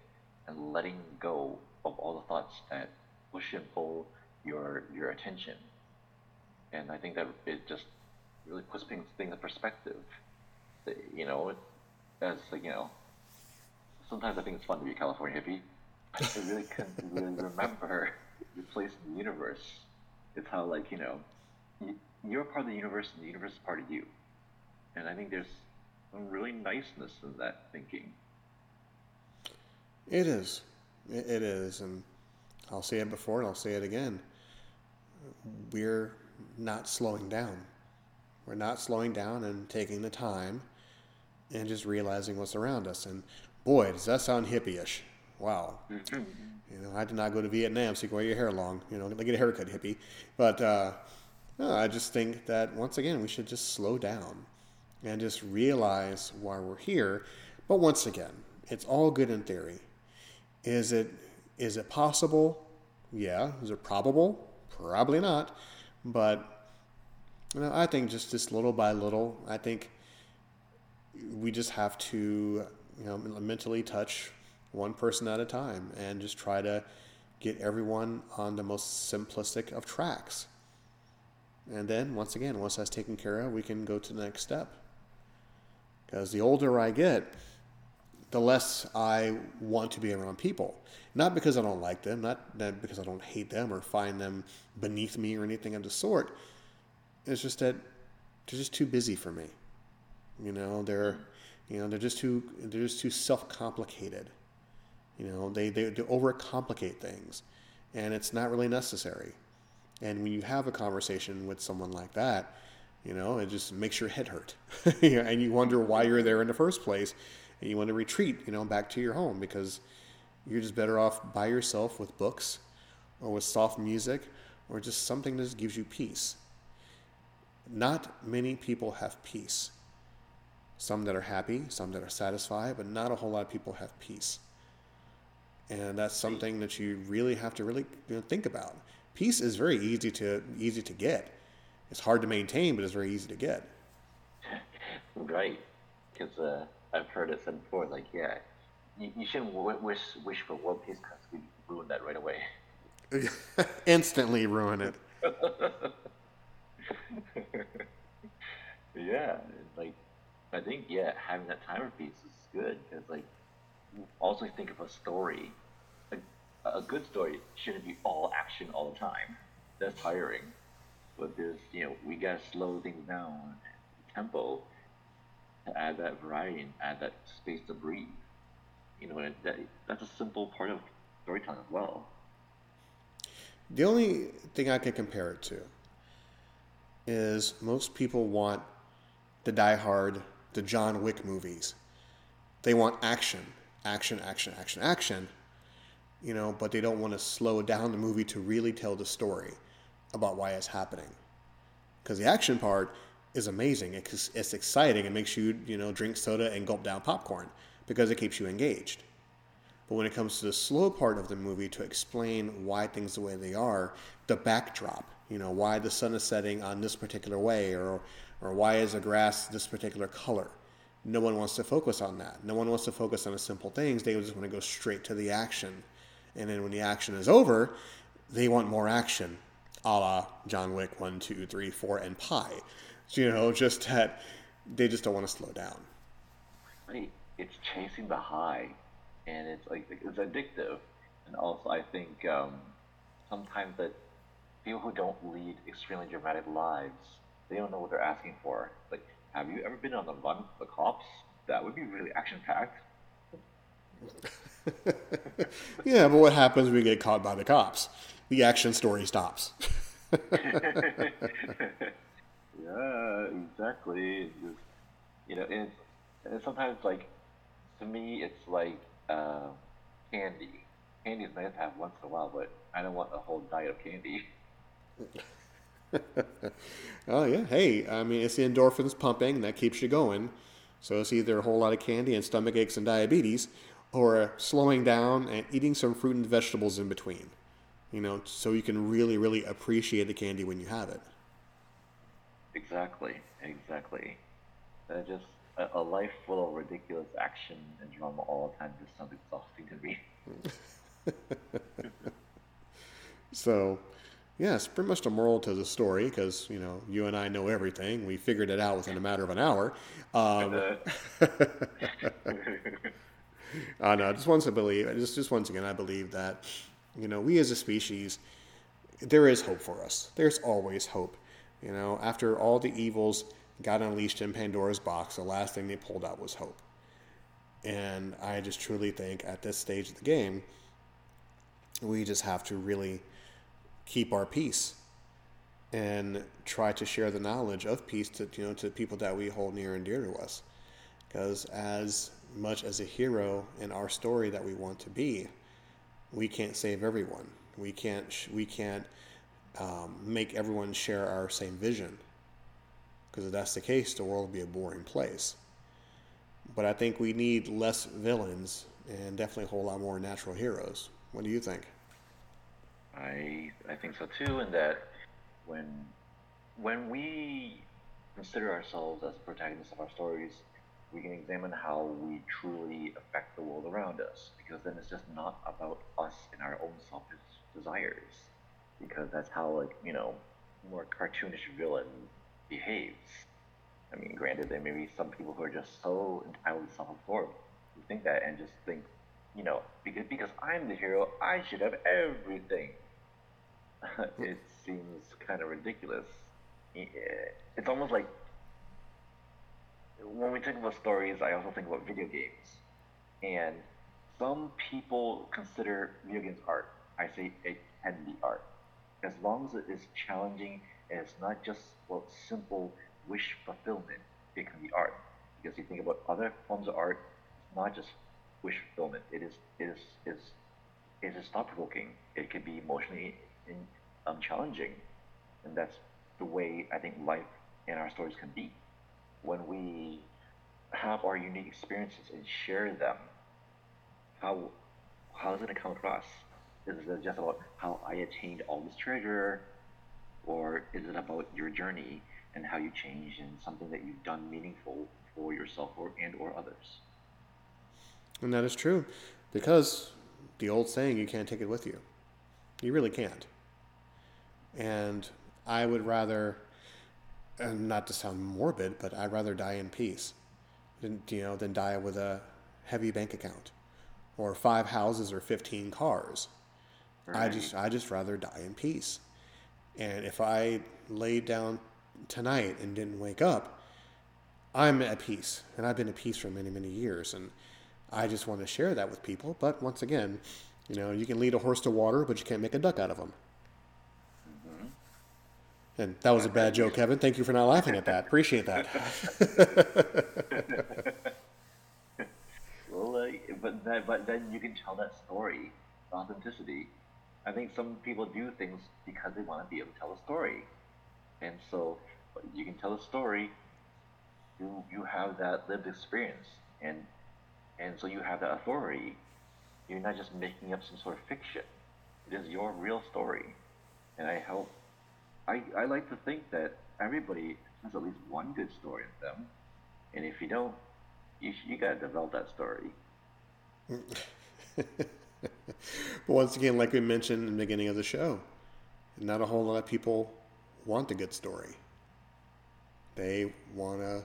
and letting go of all the thoughts that push and pull your your attention. And I think that it just really puts things, things in perspective you know, as you know, sometimes I think it's fun to be a California hippie. I really couldn't really remember your place in the universe. It's how like you know, you're part of the universe, and the universe is part of you. And I think there's really niceness in that thinking. It is, it is, and I'll say it before and I'll say it again. We're not slowing down. We're not slowing down and taking the time and just realizing what's around us. And boy, does that sound hippie-ish. Wow. Mm-hmm. You know, I did not go to Vietnam, so you can wear your hair long. You know, get a haircut, hippie. But uh, no, I just think that once again, we should just slow down and just realize why we're here. But once again, it's all good in theory. Is it is it possible? Yeah. Is it probable? Probably not. But you know, I think just just little by little, I think we just have to you know mentally touch one person at a time and just try to get everyone on the most simplistic of tracks. And then once again, once that's taken care of, we can go to the next step. Because the older I get, the less I want to be around people. Not because I don't like them, not, because I don't hate them or find them beneath me or anything of the sort. It's just that they're just too busy for me. You know, they're you know they're just too they're just too self complicated. You know, they, they they overcomplicate things, and it's not really necessary. And when you have a conversation with someone like that, you know, it just makes your head hurt, and you wonder why you're there in the first place, and you want to retreat, you know, back to your home because you're just better off by yourself with books, or with soft music, or just something that just gives you peace. Not many people have peace some that are happy, some that are satisfied, but not a whole lot of people have peace. And that's something that you really have to really think about. Peace is very easy to easy to get. It's hard to maintain, but it's very easy to get. Right, because uh, I've heard it said before. Like, yeah, you, you shouldn't wish wish for world peace because we ruin that right away. Instantly ruin it. yeah, like I think yeah, having that timer piece is good because like also think of a story. A, a good story shouldn't be all action all the time. That's tiring. But there's you know we gotta slow things down, tempo, to add that variety and add that space to breathe. You know, that that's a simple part of storytelling as well. The only thing I can compare it to is most people want the Die Hard, the John Wick movies. They want action, action, action, action, action, you know, but they don't want to slow down the movie to really tell the story about why it's happening. Because the action part is amazing. It's, it's exciting. It makes you, you know, drink soda and gulp down popcorn because it keeps you engaged. But when it comes to the slow part of the movie to explain why things the way they are, the backdrop, you know, why the sun is setting on this particular way or or why is the grass this particular color? No one wants to focus on that. No one wants to focus on the simple things. They just want to go straight to the action. And then when the action is over, they want more action, a la John Wick 1, 2, 3, 4, and Pi. So, you know, just that they just don't want to slow down. It's chasing the high and it's like it's addictive. And also, I think um, sometimes that people who don't lead extremely dramatic lives, they don't know what they're asking for. Like, have you ever been on the run with the cops? That would be really action packed. yeah, but what happens when we get caught by the cops? The action story stops. yeah, exactly. Just, you know, and, and sometimes like to me, it's like uh, candy. Candy is nice to have once in a while, but I don't want a whole diet of candy. oh yeah, hey, I mean it's the endorphins pumping that keeps you going. So it's either a whole lot of candy and stomach aches and diabetes, or slowing down and eating some fruit and vegetables in between. You know, so you can really, really appreciate the candy when you have it. Exactly, exactly. That just a, a, life full of ridiculous action and drama all the time just sounds exhausting to me. so, yeah, it's pretty much the moral to the story because you know you and I know everything. We figured it out within a matter of an hour. Um, uh, no, just once I believe, just just once again, I believe that you know we as a species, there is hope for us. There's always hope. You know, after all the evils got unleashed in Pandora's box, the last thing they pulled out was hope. And I just truly think at this stage of the game, we just have to really keep our peace and try to share the knowledge of peace to you know to people that we hold near and dear to us. Because as much as a hero in our story that we want to be, we can't save everyone. We can't we can't um, make everyone share our same vision because if that's the case, the world would be a boring place. But I think we need less villains and definitely a whole lot more natural heroes. What do you think? I I think so too, In that when when we consider ourselves as protagonists of our stories, we can examine how we truly affect the world around us. Because then it's just not about us and our own selfish desires. Because that's how like you know more cartoonish villain behaves. I mean, granted, there may be some people who are just so entirely self-absorbed who think that and just think, you know, because because I'm the hero, I should have everything. it seems kind of ridiculous. It's almost like when we think about stories, I also think about video games, and some people consider video games art. I say it can be art, as long as it is challenging and it's not just well simple wish fulfillment. It can be art because you think about other forms of art. It's not just wish fulfillment. It is it is is it is thought provoking. It can be emotionally in, um, challenging, and that's the way I think life and our stories can be. When we have our unique experiences and share them, how how is it to come across? Is it just about how I attained all this treasure? or is it about your journey and how you change and something that you've done meaningful for yourself or and or others? And that is true, because the old saying, "You can't take it with you." You really can't. And I would rather, and not to sound morbid, but I'd rather die in peace. than you know than die with a heavy bank account or five houses or 15 cars. I just I just rather die in peace. And if I laid down tonight and didn't wake up, I'm at peace. And I've been at peace for many, many years. And I just want to share that with people. But once again, you know, you can lead a horse to water, but you can't make a duck out of him. And that was a bad joke, Kevin. Thank you for not laughing at that. Appreciate that. Well, uh, but that, but then you can tell that story, authenticity. I think some people do things because they want to be able to tell a story, and so you can tell a story. You you have that lived experience, and and so you have that authority. You're not just making up some sort of fiction. It is your real story, and I hope. I I like to think that everybody has at least one good story in them, and if you don't, you you gotta develop that story. But once again, like we mentioned in the beginning of the show, not a whole lot of people want a good story. They want to,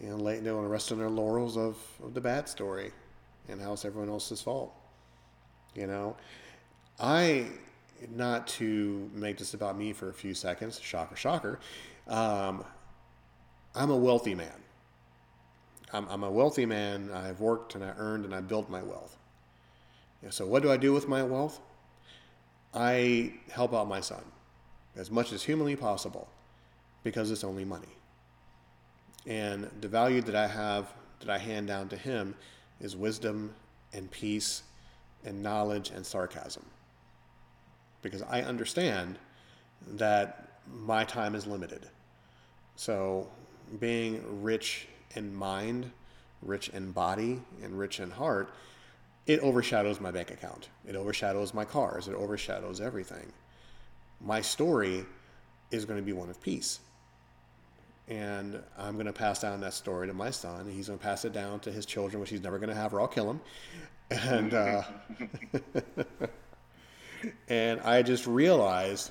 you know, lay, they want to rest on their laurels of, of the bad story and how it's everyone else's fault. You know, I, not to make this about me for a few seconds, shocker, shocker, um, I'm a wealthy man. I'm, I'm a wealthy man. I've worked and I earned and I built my wealth. So, what do I do with my wealth? I help out my son as much as humanly possible because it's only money. And the value that I have, that I hand down to him, is wisdom and peace and knowledge and sarcasm. Because I understand that my time is limited. So, being rich in mind, rich in body, and rich in heart, it overshadows my bank account. It overshadows my cars. It overshadows everything. My story is going to be one of peace. And I'm going to pass down that story to my son. He's going to pass it down to his children, which he's never going to have, or I'll kill him. And uh, and I just realized,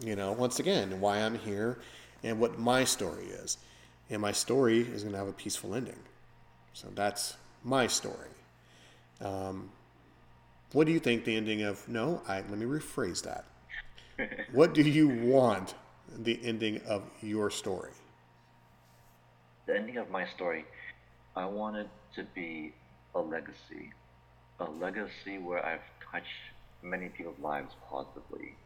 you know, once again, why I'm here and what my story is. And my story is going to have a peaceful ending. So that's my story. Um, what do you think the ending of? No, I, let me rephrase that. what do you want the ending of your story? The ending of my story, I want it to be a legacy, a legacy where I've touched many people's lives positively,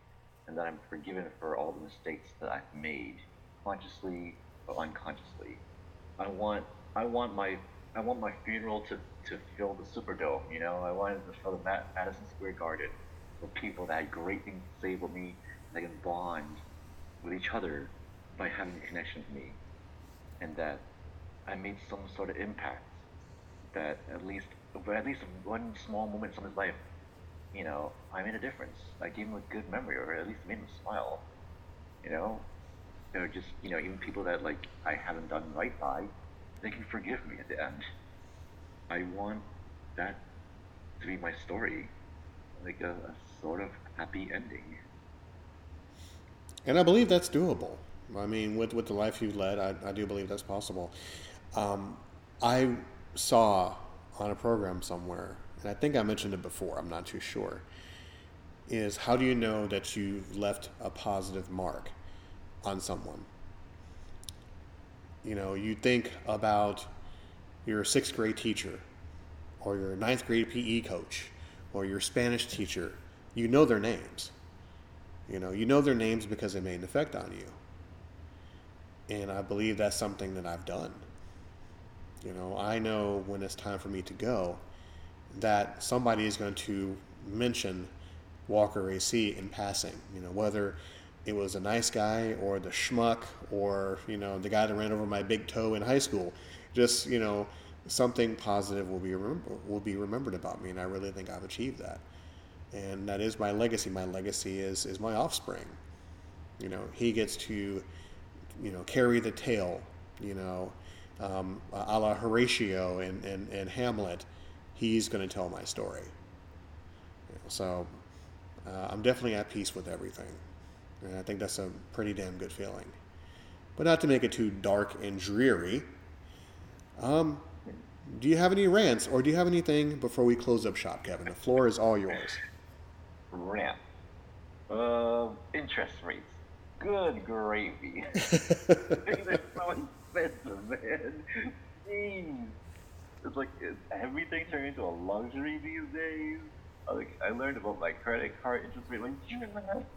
and that I'm forgiven for all the mistakes that I've made, consciously or unconsciously. I want I want my I want my funeral to, to fill the Superdome. You know, I wanted to fill the Madison Square Garden with people that had great things to say about me, that can bond with each other by having a connection with me, and that I made some sort of impact. That at least, at least one small moment in someone's life, you know, I made a difference. I gave them a good memory, or at least made them smile. You know, or just you know, even people that like I haven't done right by, they can forgive me at the end. I want that to be my story, like a, a sort of happy ending. And I believe that's doable. I mean, with, with the life you've led, I, I do believe that's possible. Um, I saw on a program somewhere, and I think I mentioned it before, I'm not too sure, is how do you know that you've left a positive mark on someone? You know, you think about your sixth grade teacher, or your ninth grade PE coach, or your Spanish teacher. You know their names. You know, you know their names because they made an effect on you. And I believe that's something that I've done. You know, I know when it's time for me to go that somebody is going to mention Walker AC in passing. You know, whether it was a nice guy or the schmuck or, you know, the guy that ran over my big toe in high school. Just, you know, something positive will be remember, will be remembered about me and I really think I've achieved that. And that is my legacy. My legacy is is my offspring. You know, he gets to, you know, carry the tale, you know, um, a la Horatio and, and, and Hamlet, he's going to tell my story. You know, so uh, I'm definitely at peace with everything. And I think that's a pretty damn good feeling. But not to make it too dark and dreary, Um, do you have any rants or do you have anything before we close up shop, Kevin? The floor is all yours. Rant. Uh, interest rates. Good gravy. Things are so expensive, man. Jeez. It's like it's, everything turned into a luxury these days. I, Like I learned about my credit card interest rate. Like,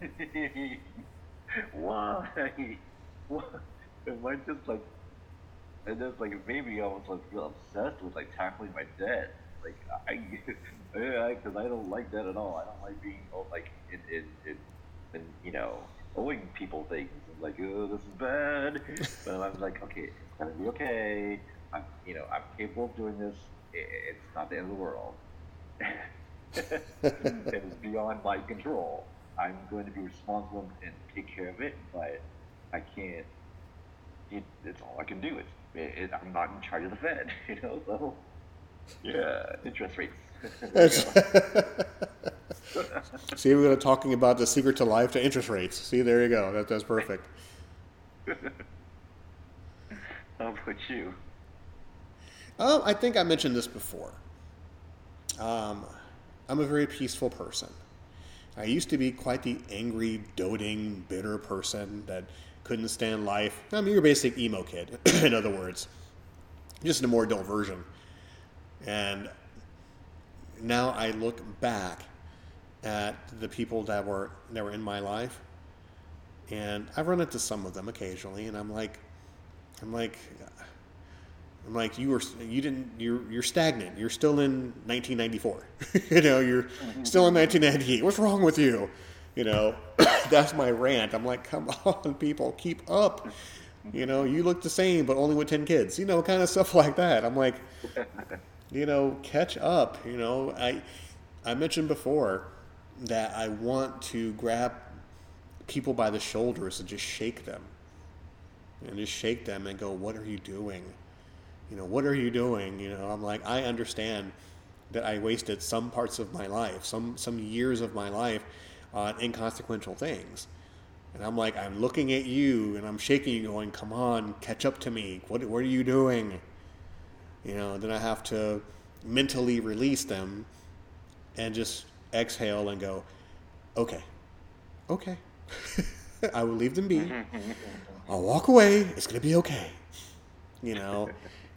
why? Why? Am I just like? And then like maybe I was like obsessed with like tackling my debt. Like I, yeah, because I don't like that at all. I don't like being oh, like in in, in, in you know owing people things. I'm like, oh, this is bad. but I'm like, okay, it's gonna be okay. I'm you know I'm capable of doing this. It's not the end of the world. it's beyond my control. I'm going to be responsible and take care of it, but I can't. It, it's all I can do. It's it, it, I'm not in charge of the Fed, you know. So yeah, interest rates. See, we're talking about the secret to life to interest rates. See, there you go. That, that's perfect. How about you? Um, I think I mentioned this before. Um, I'm a very peaceful person. I used to be quite the angry, doting, bitter person that couldn't stand life. I'm your basic emo kid, in other words, just in a more adult version. And now I look back at the people that were that were in my life, and I've run into some of them occasionally, and I'm like, I'm like, I'm like, you were, you didn't, you're, you're stagnant. You're still in 1994. you know, you're mm-hmm. still in 1998. What's wrong with you? You know, that's my rant. I'm like, come on, people, keep up. You know, you look the same, but only with 10 kids. You know, kind of stuff like that. I'm like, you know, catch up. You know, I, I mentioned before that I want to grab people by the shoulders and just shake them and just shake them and go, "What are you doing? You know, what are you doing?" You know, I'm like, I understand that I wasted some parts of my life, some some years of my life on inconsequential things. And I'm like, I'm looking at you and I'm shaking you, going, "Come on, catch up to me. What what are you doing?" You know, then I have to mentally release them and just exhale and go, "Okay, okay." I will leave them be. I'll walk away. It's gonna be okay. You know.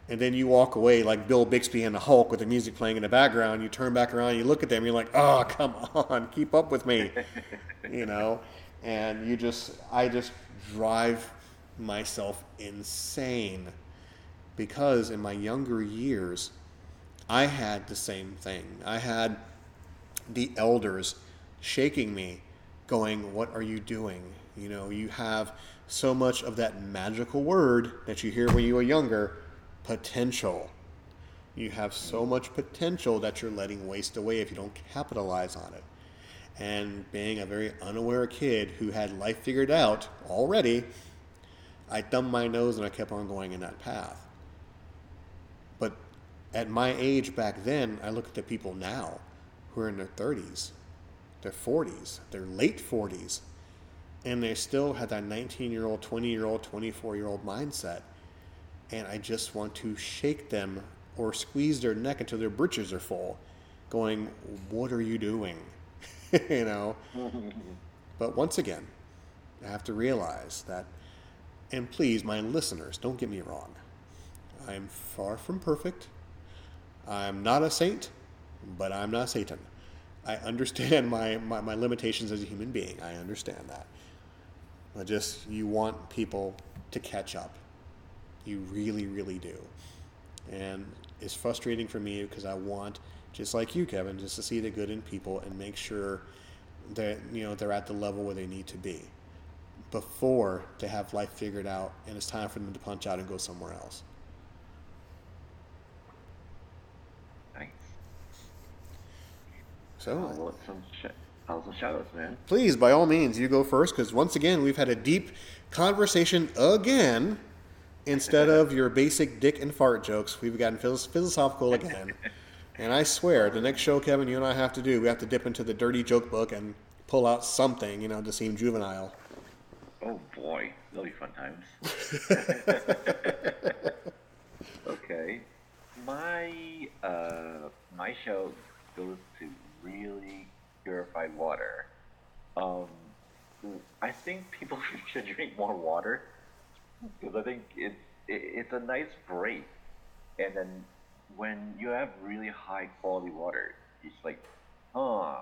And then you walk away like Bill Bixby and the Hulk with the music playing in the background. You turn back around, you look at them, you're like, "Oh, come on, keep up with me," you know. And you just, I just drive myself insane because in my younger years, I had the same thing. I had the elders shaking me, going, What are you doing? You know, you have so much of that magical word that you hear when you are younger potential. You have so much potential that you're letting waste away if you don't capitalize on it. And being a very unaware kid who had life figured out already, I thumbed my nose and I kept on going in that path. But at my age back then, I look at the people now who are in their 30s, their 40s, their late 40s, and they still had that 19 year old, 20 year old, 24 year old mindset. And I just want to shake them or squeeze their neck until their britches are full, going, What are you doing? you know? But once again, I have to realize that, and please, my listeners, don't get me wrong. I'm far from perfect. I'm not a saint, but I'm not Satan. I understand my, my, my limitations as a human being. I understand that. But just, you want people to catch up. You really, really do. And it's frustrating for me because I want, just like you, Kevin, just to see the good in people and make sure that, you know, they're at the level where they need to be before they have life figured out and it's time for them to punch out and go somewhere else. Thanks. So, well, some sh- how's the shadows, man? please, by all means, you go first because once again, we've had a deep conversation again. Instead of your basic dick and fart jokes, we've gotten philosophical again. And I swear, the next show, Kevin, you and I have to do, we have to dip into the dirty joke book and pull out something, you know, to seem juvenile. Oh boy, that'll be fun times. okay. shout goes to really purified water. Um, I think people should drink more water because I think it's it's a nice break. And then when you have really high quality water, it's like, huh,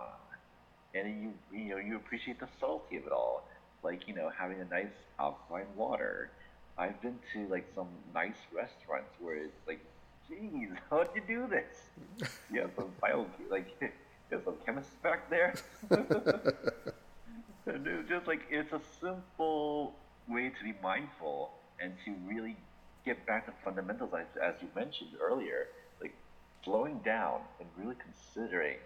and then you you know you appreciate the salty of it all, like you know having a nice alkaline water. I've been to like some nice restaurants where it's like, geez, how'd you do this? You have some bio like have some chemists back there. and it's just like it's a simple way to be mindful and to really get back to fundamentals as, as you mentioned earlier, like slowing down and really considering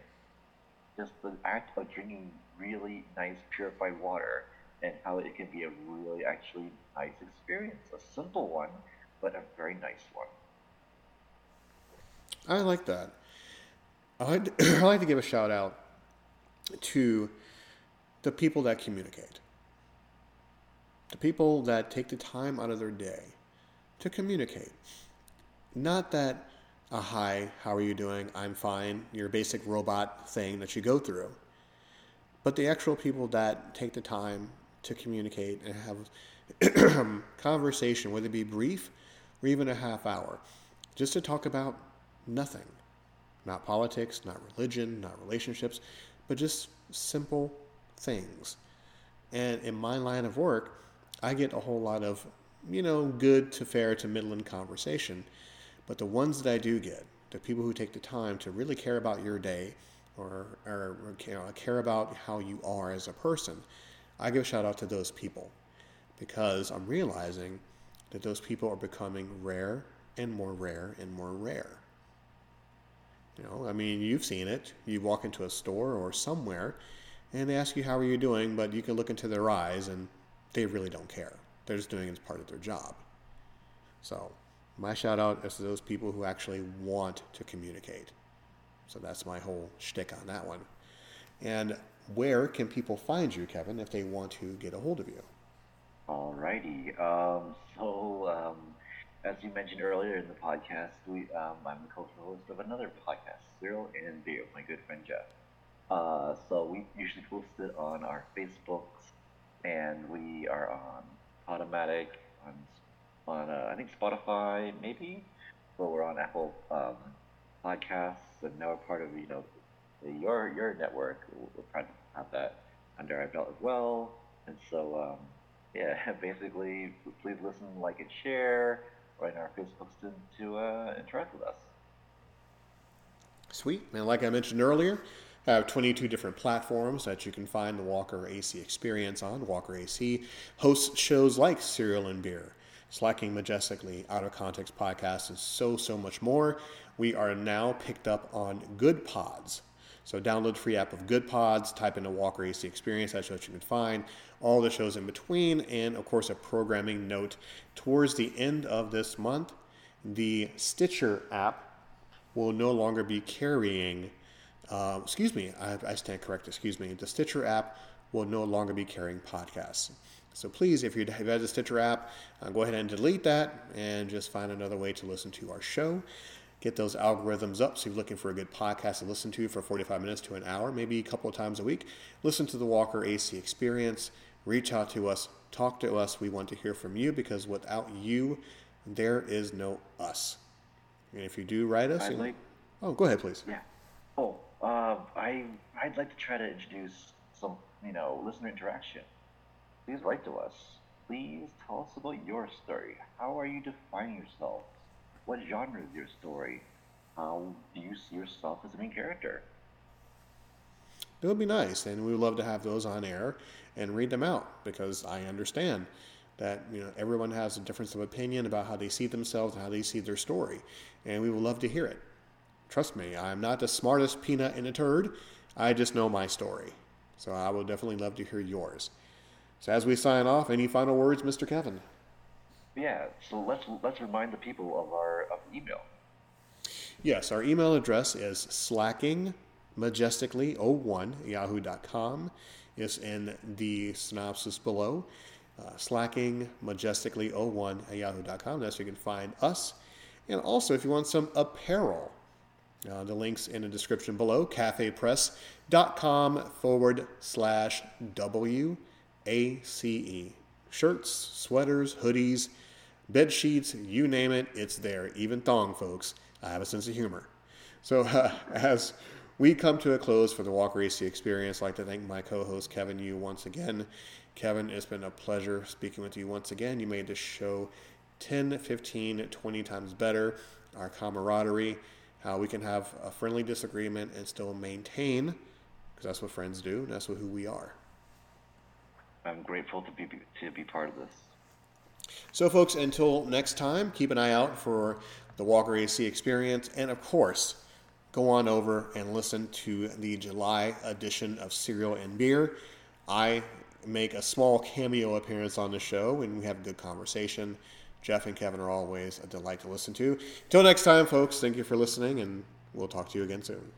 just the act of drinking really nice purified water and how it can be a really actually nice experience. A simple one, but a very nice one. I like that. I'd, I'd like to give a shout out to the people that communicate. The people that take the time out of their day to communicate. Not that a hi, how are you doing? I'm fine, your basic robot thing that you go through. But the actual people that take the time to communicate and have conversation, whether it be brief or even a half hour, just to talk about nothing. Not politics, not religion, not relationships, but just simple things. And in my line of work, I get a whole lot of, you know, good to fair to middling conversation. But the ones that I do get, the people who take the time to really care about your day or, or you know, care about how you are as a person, I give a shout out to those people because I'm realizing that those people are becoming rare and more rare and more rare. You know, I mean, you've seen it. You walk into a store or somewhere and they ask you, How are you doing? But you can look into their eyes and they really don't care. They're just doing it as part of their job. So, my shout out is to those people who actually want to communicate. So, that's my whole shtick on that one. And where can people find you, Kevin, if they want to get a hold of you? Alrighty. Um, so, um, as you mentioned earlier in the podcast, we, um, I'm the co-host of another podcast, Cereal and with my good friend Jeff. Uh, so we usually post it on our Facebooks, and we are on Automatic, on on uh, I think Spotify, maybe. But we're on Apple um, Podcasts, and now we're part of you know your your network. We're proud to have that under our belt as well. And so um, yeah, basically, please listen, like, and share. Right in our Facebooks to, to uh, interact with us. Sweet. And like I mentioned earlier, have 22 different platforms that you can find the Walker AC experience on. Walker AC hosts shows like Cereal and Beer, Slacking Majestically, Out of Context Podcast, and so, so much more. We are now picked up on Good Pods. So download free app of Good Pods, type in the Walker AC Experience, that's what you can find. All the shows in between, and of course, a programming note. Towards the end of this month, the Stitcher app will no longer be carrying uh, excuse me, I, I stand correct. Excuse me. The Stitcher app will no longer be carrying podcasts. So please, if you have had the Stitcher app, uh, go ahead and delete that and just find another way to listen to our show. Get those algorithms up. So, you're looking for a good podcast to listen to for 45 minutes to an hour, maybe a couple of times a week. Listen to the Walker AC Experience. Reach out to us. Talk to us. We want to hear from you because without you, there is no us. And if you do write us, like, oh, go ahead, please. Yeah. Oh, uh, I I'd like to try to introduce some you know listener interaction. Please write to us. Please tell us about your story. How are you defining yourself? What genre is your story? How do you see yourself as a main character? It would be nice, and we would love to have those on air and read them out because I understand that you know everyone has a difference of opinion about how they see themselves and how they see their story, and we would love to hear it. Trust me, I'm not the smartest peanut in a turd. I just know my story. So I would definitely love to hear yours. So as we sign off, any final words, Mr. Kevin? Yeah, so let's let's remind the people of our of email. Yes, our email address is slackingmajestically01 yahoo.com. It's in the synopsis below. Uh, slackingmajestically01 at yahoo.com. That's where you can find us. And also, if you want some apparel, Uh, the links in the description below cafepress.com forward slash WACE. Shirts, sweaters, hoodies, bed sheets, you name it, it's there. Even thong, folks. I have a sense of humor. So, uh, as we come to a close for the Walker AC experience, I'd like to thank my co host, Kevin Yu, once again. Kevin, it's been a pleasure speaking with you once again. You made this show 10, 15, 20 times better. Our camaraderie, how we can have a friendly disagreement and still maintain, because that's what friends do, and that's what, who we are. I'm grateful to be to be part of this. So, folks, until next time, keep an eye out for the Walker AC experience, and of course, go on over and listen to the July edition of Cereal and Beer. I make a small cameo appearance on the show, and we have a good conversation. Jeff and Kevin are always a delight to listen to. Until next time, folks, thank you for listening, and we'll talk to you again soon.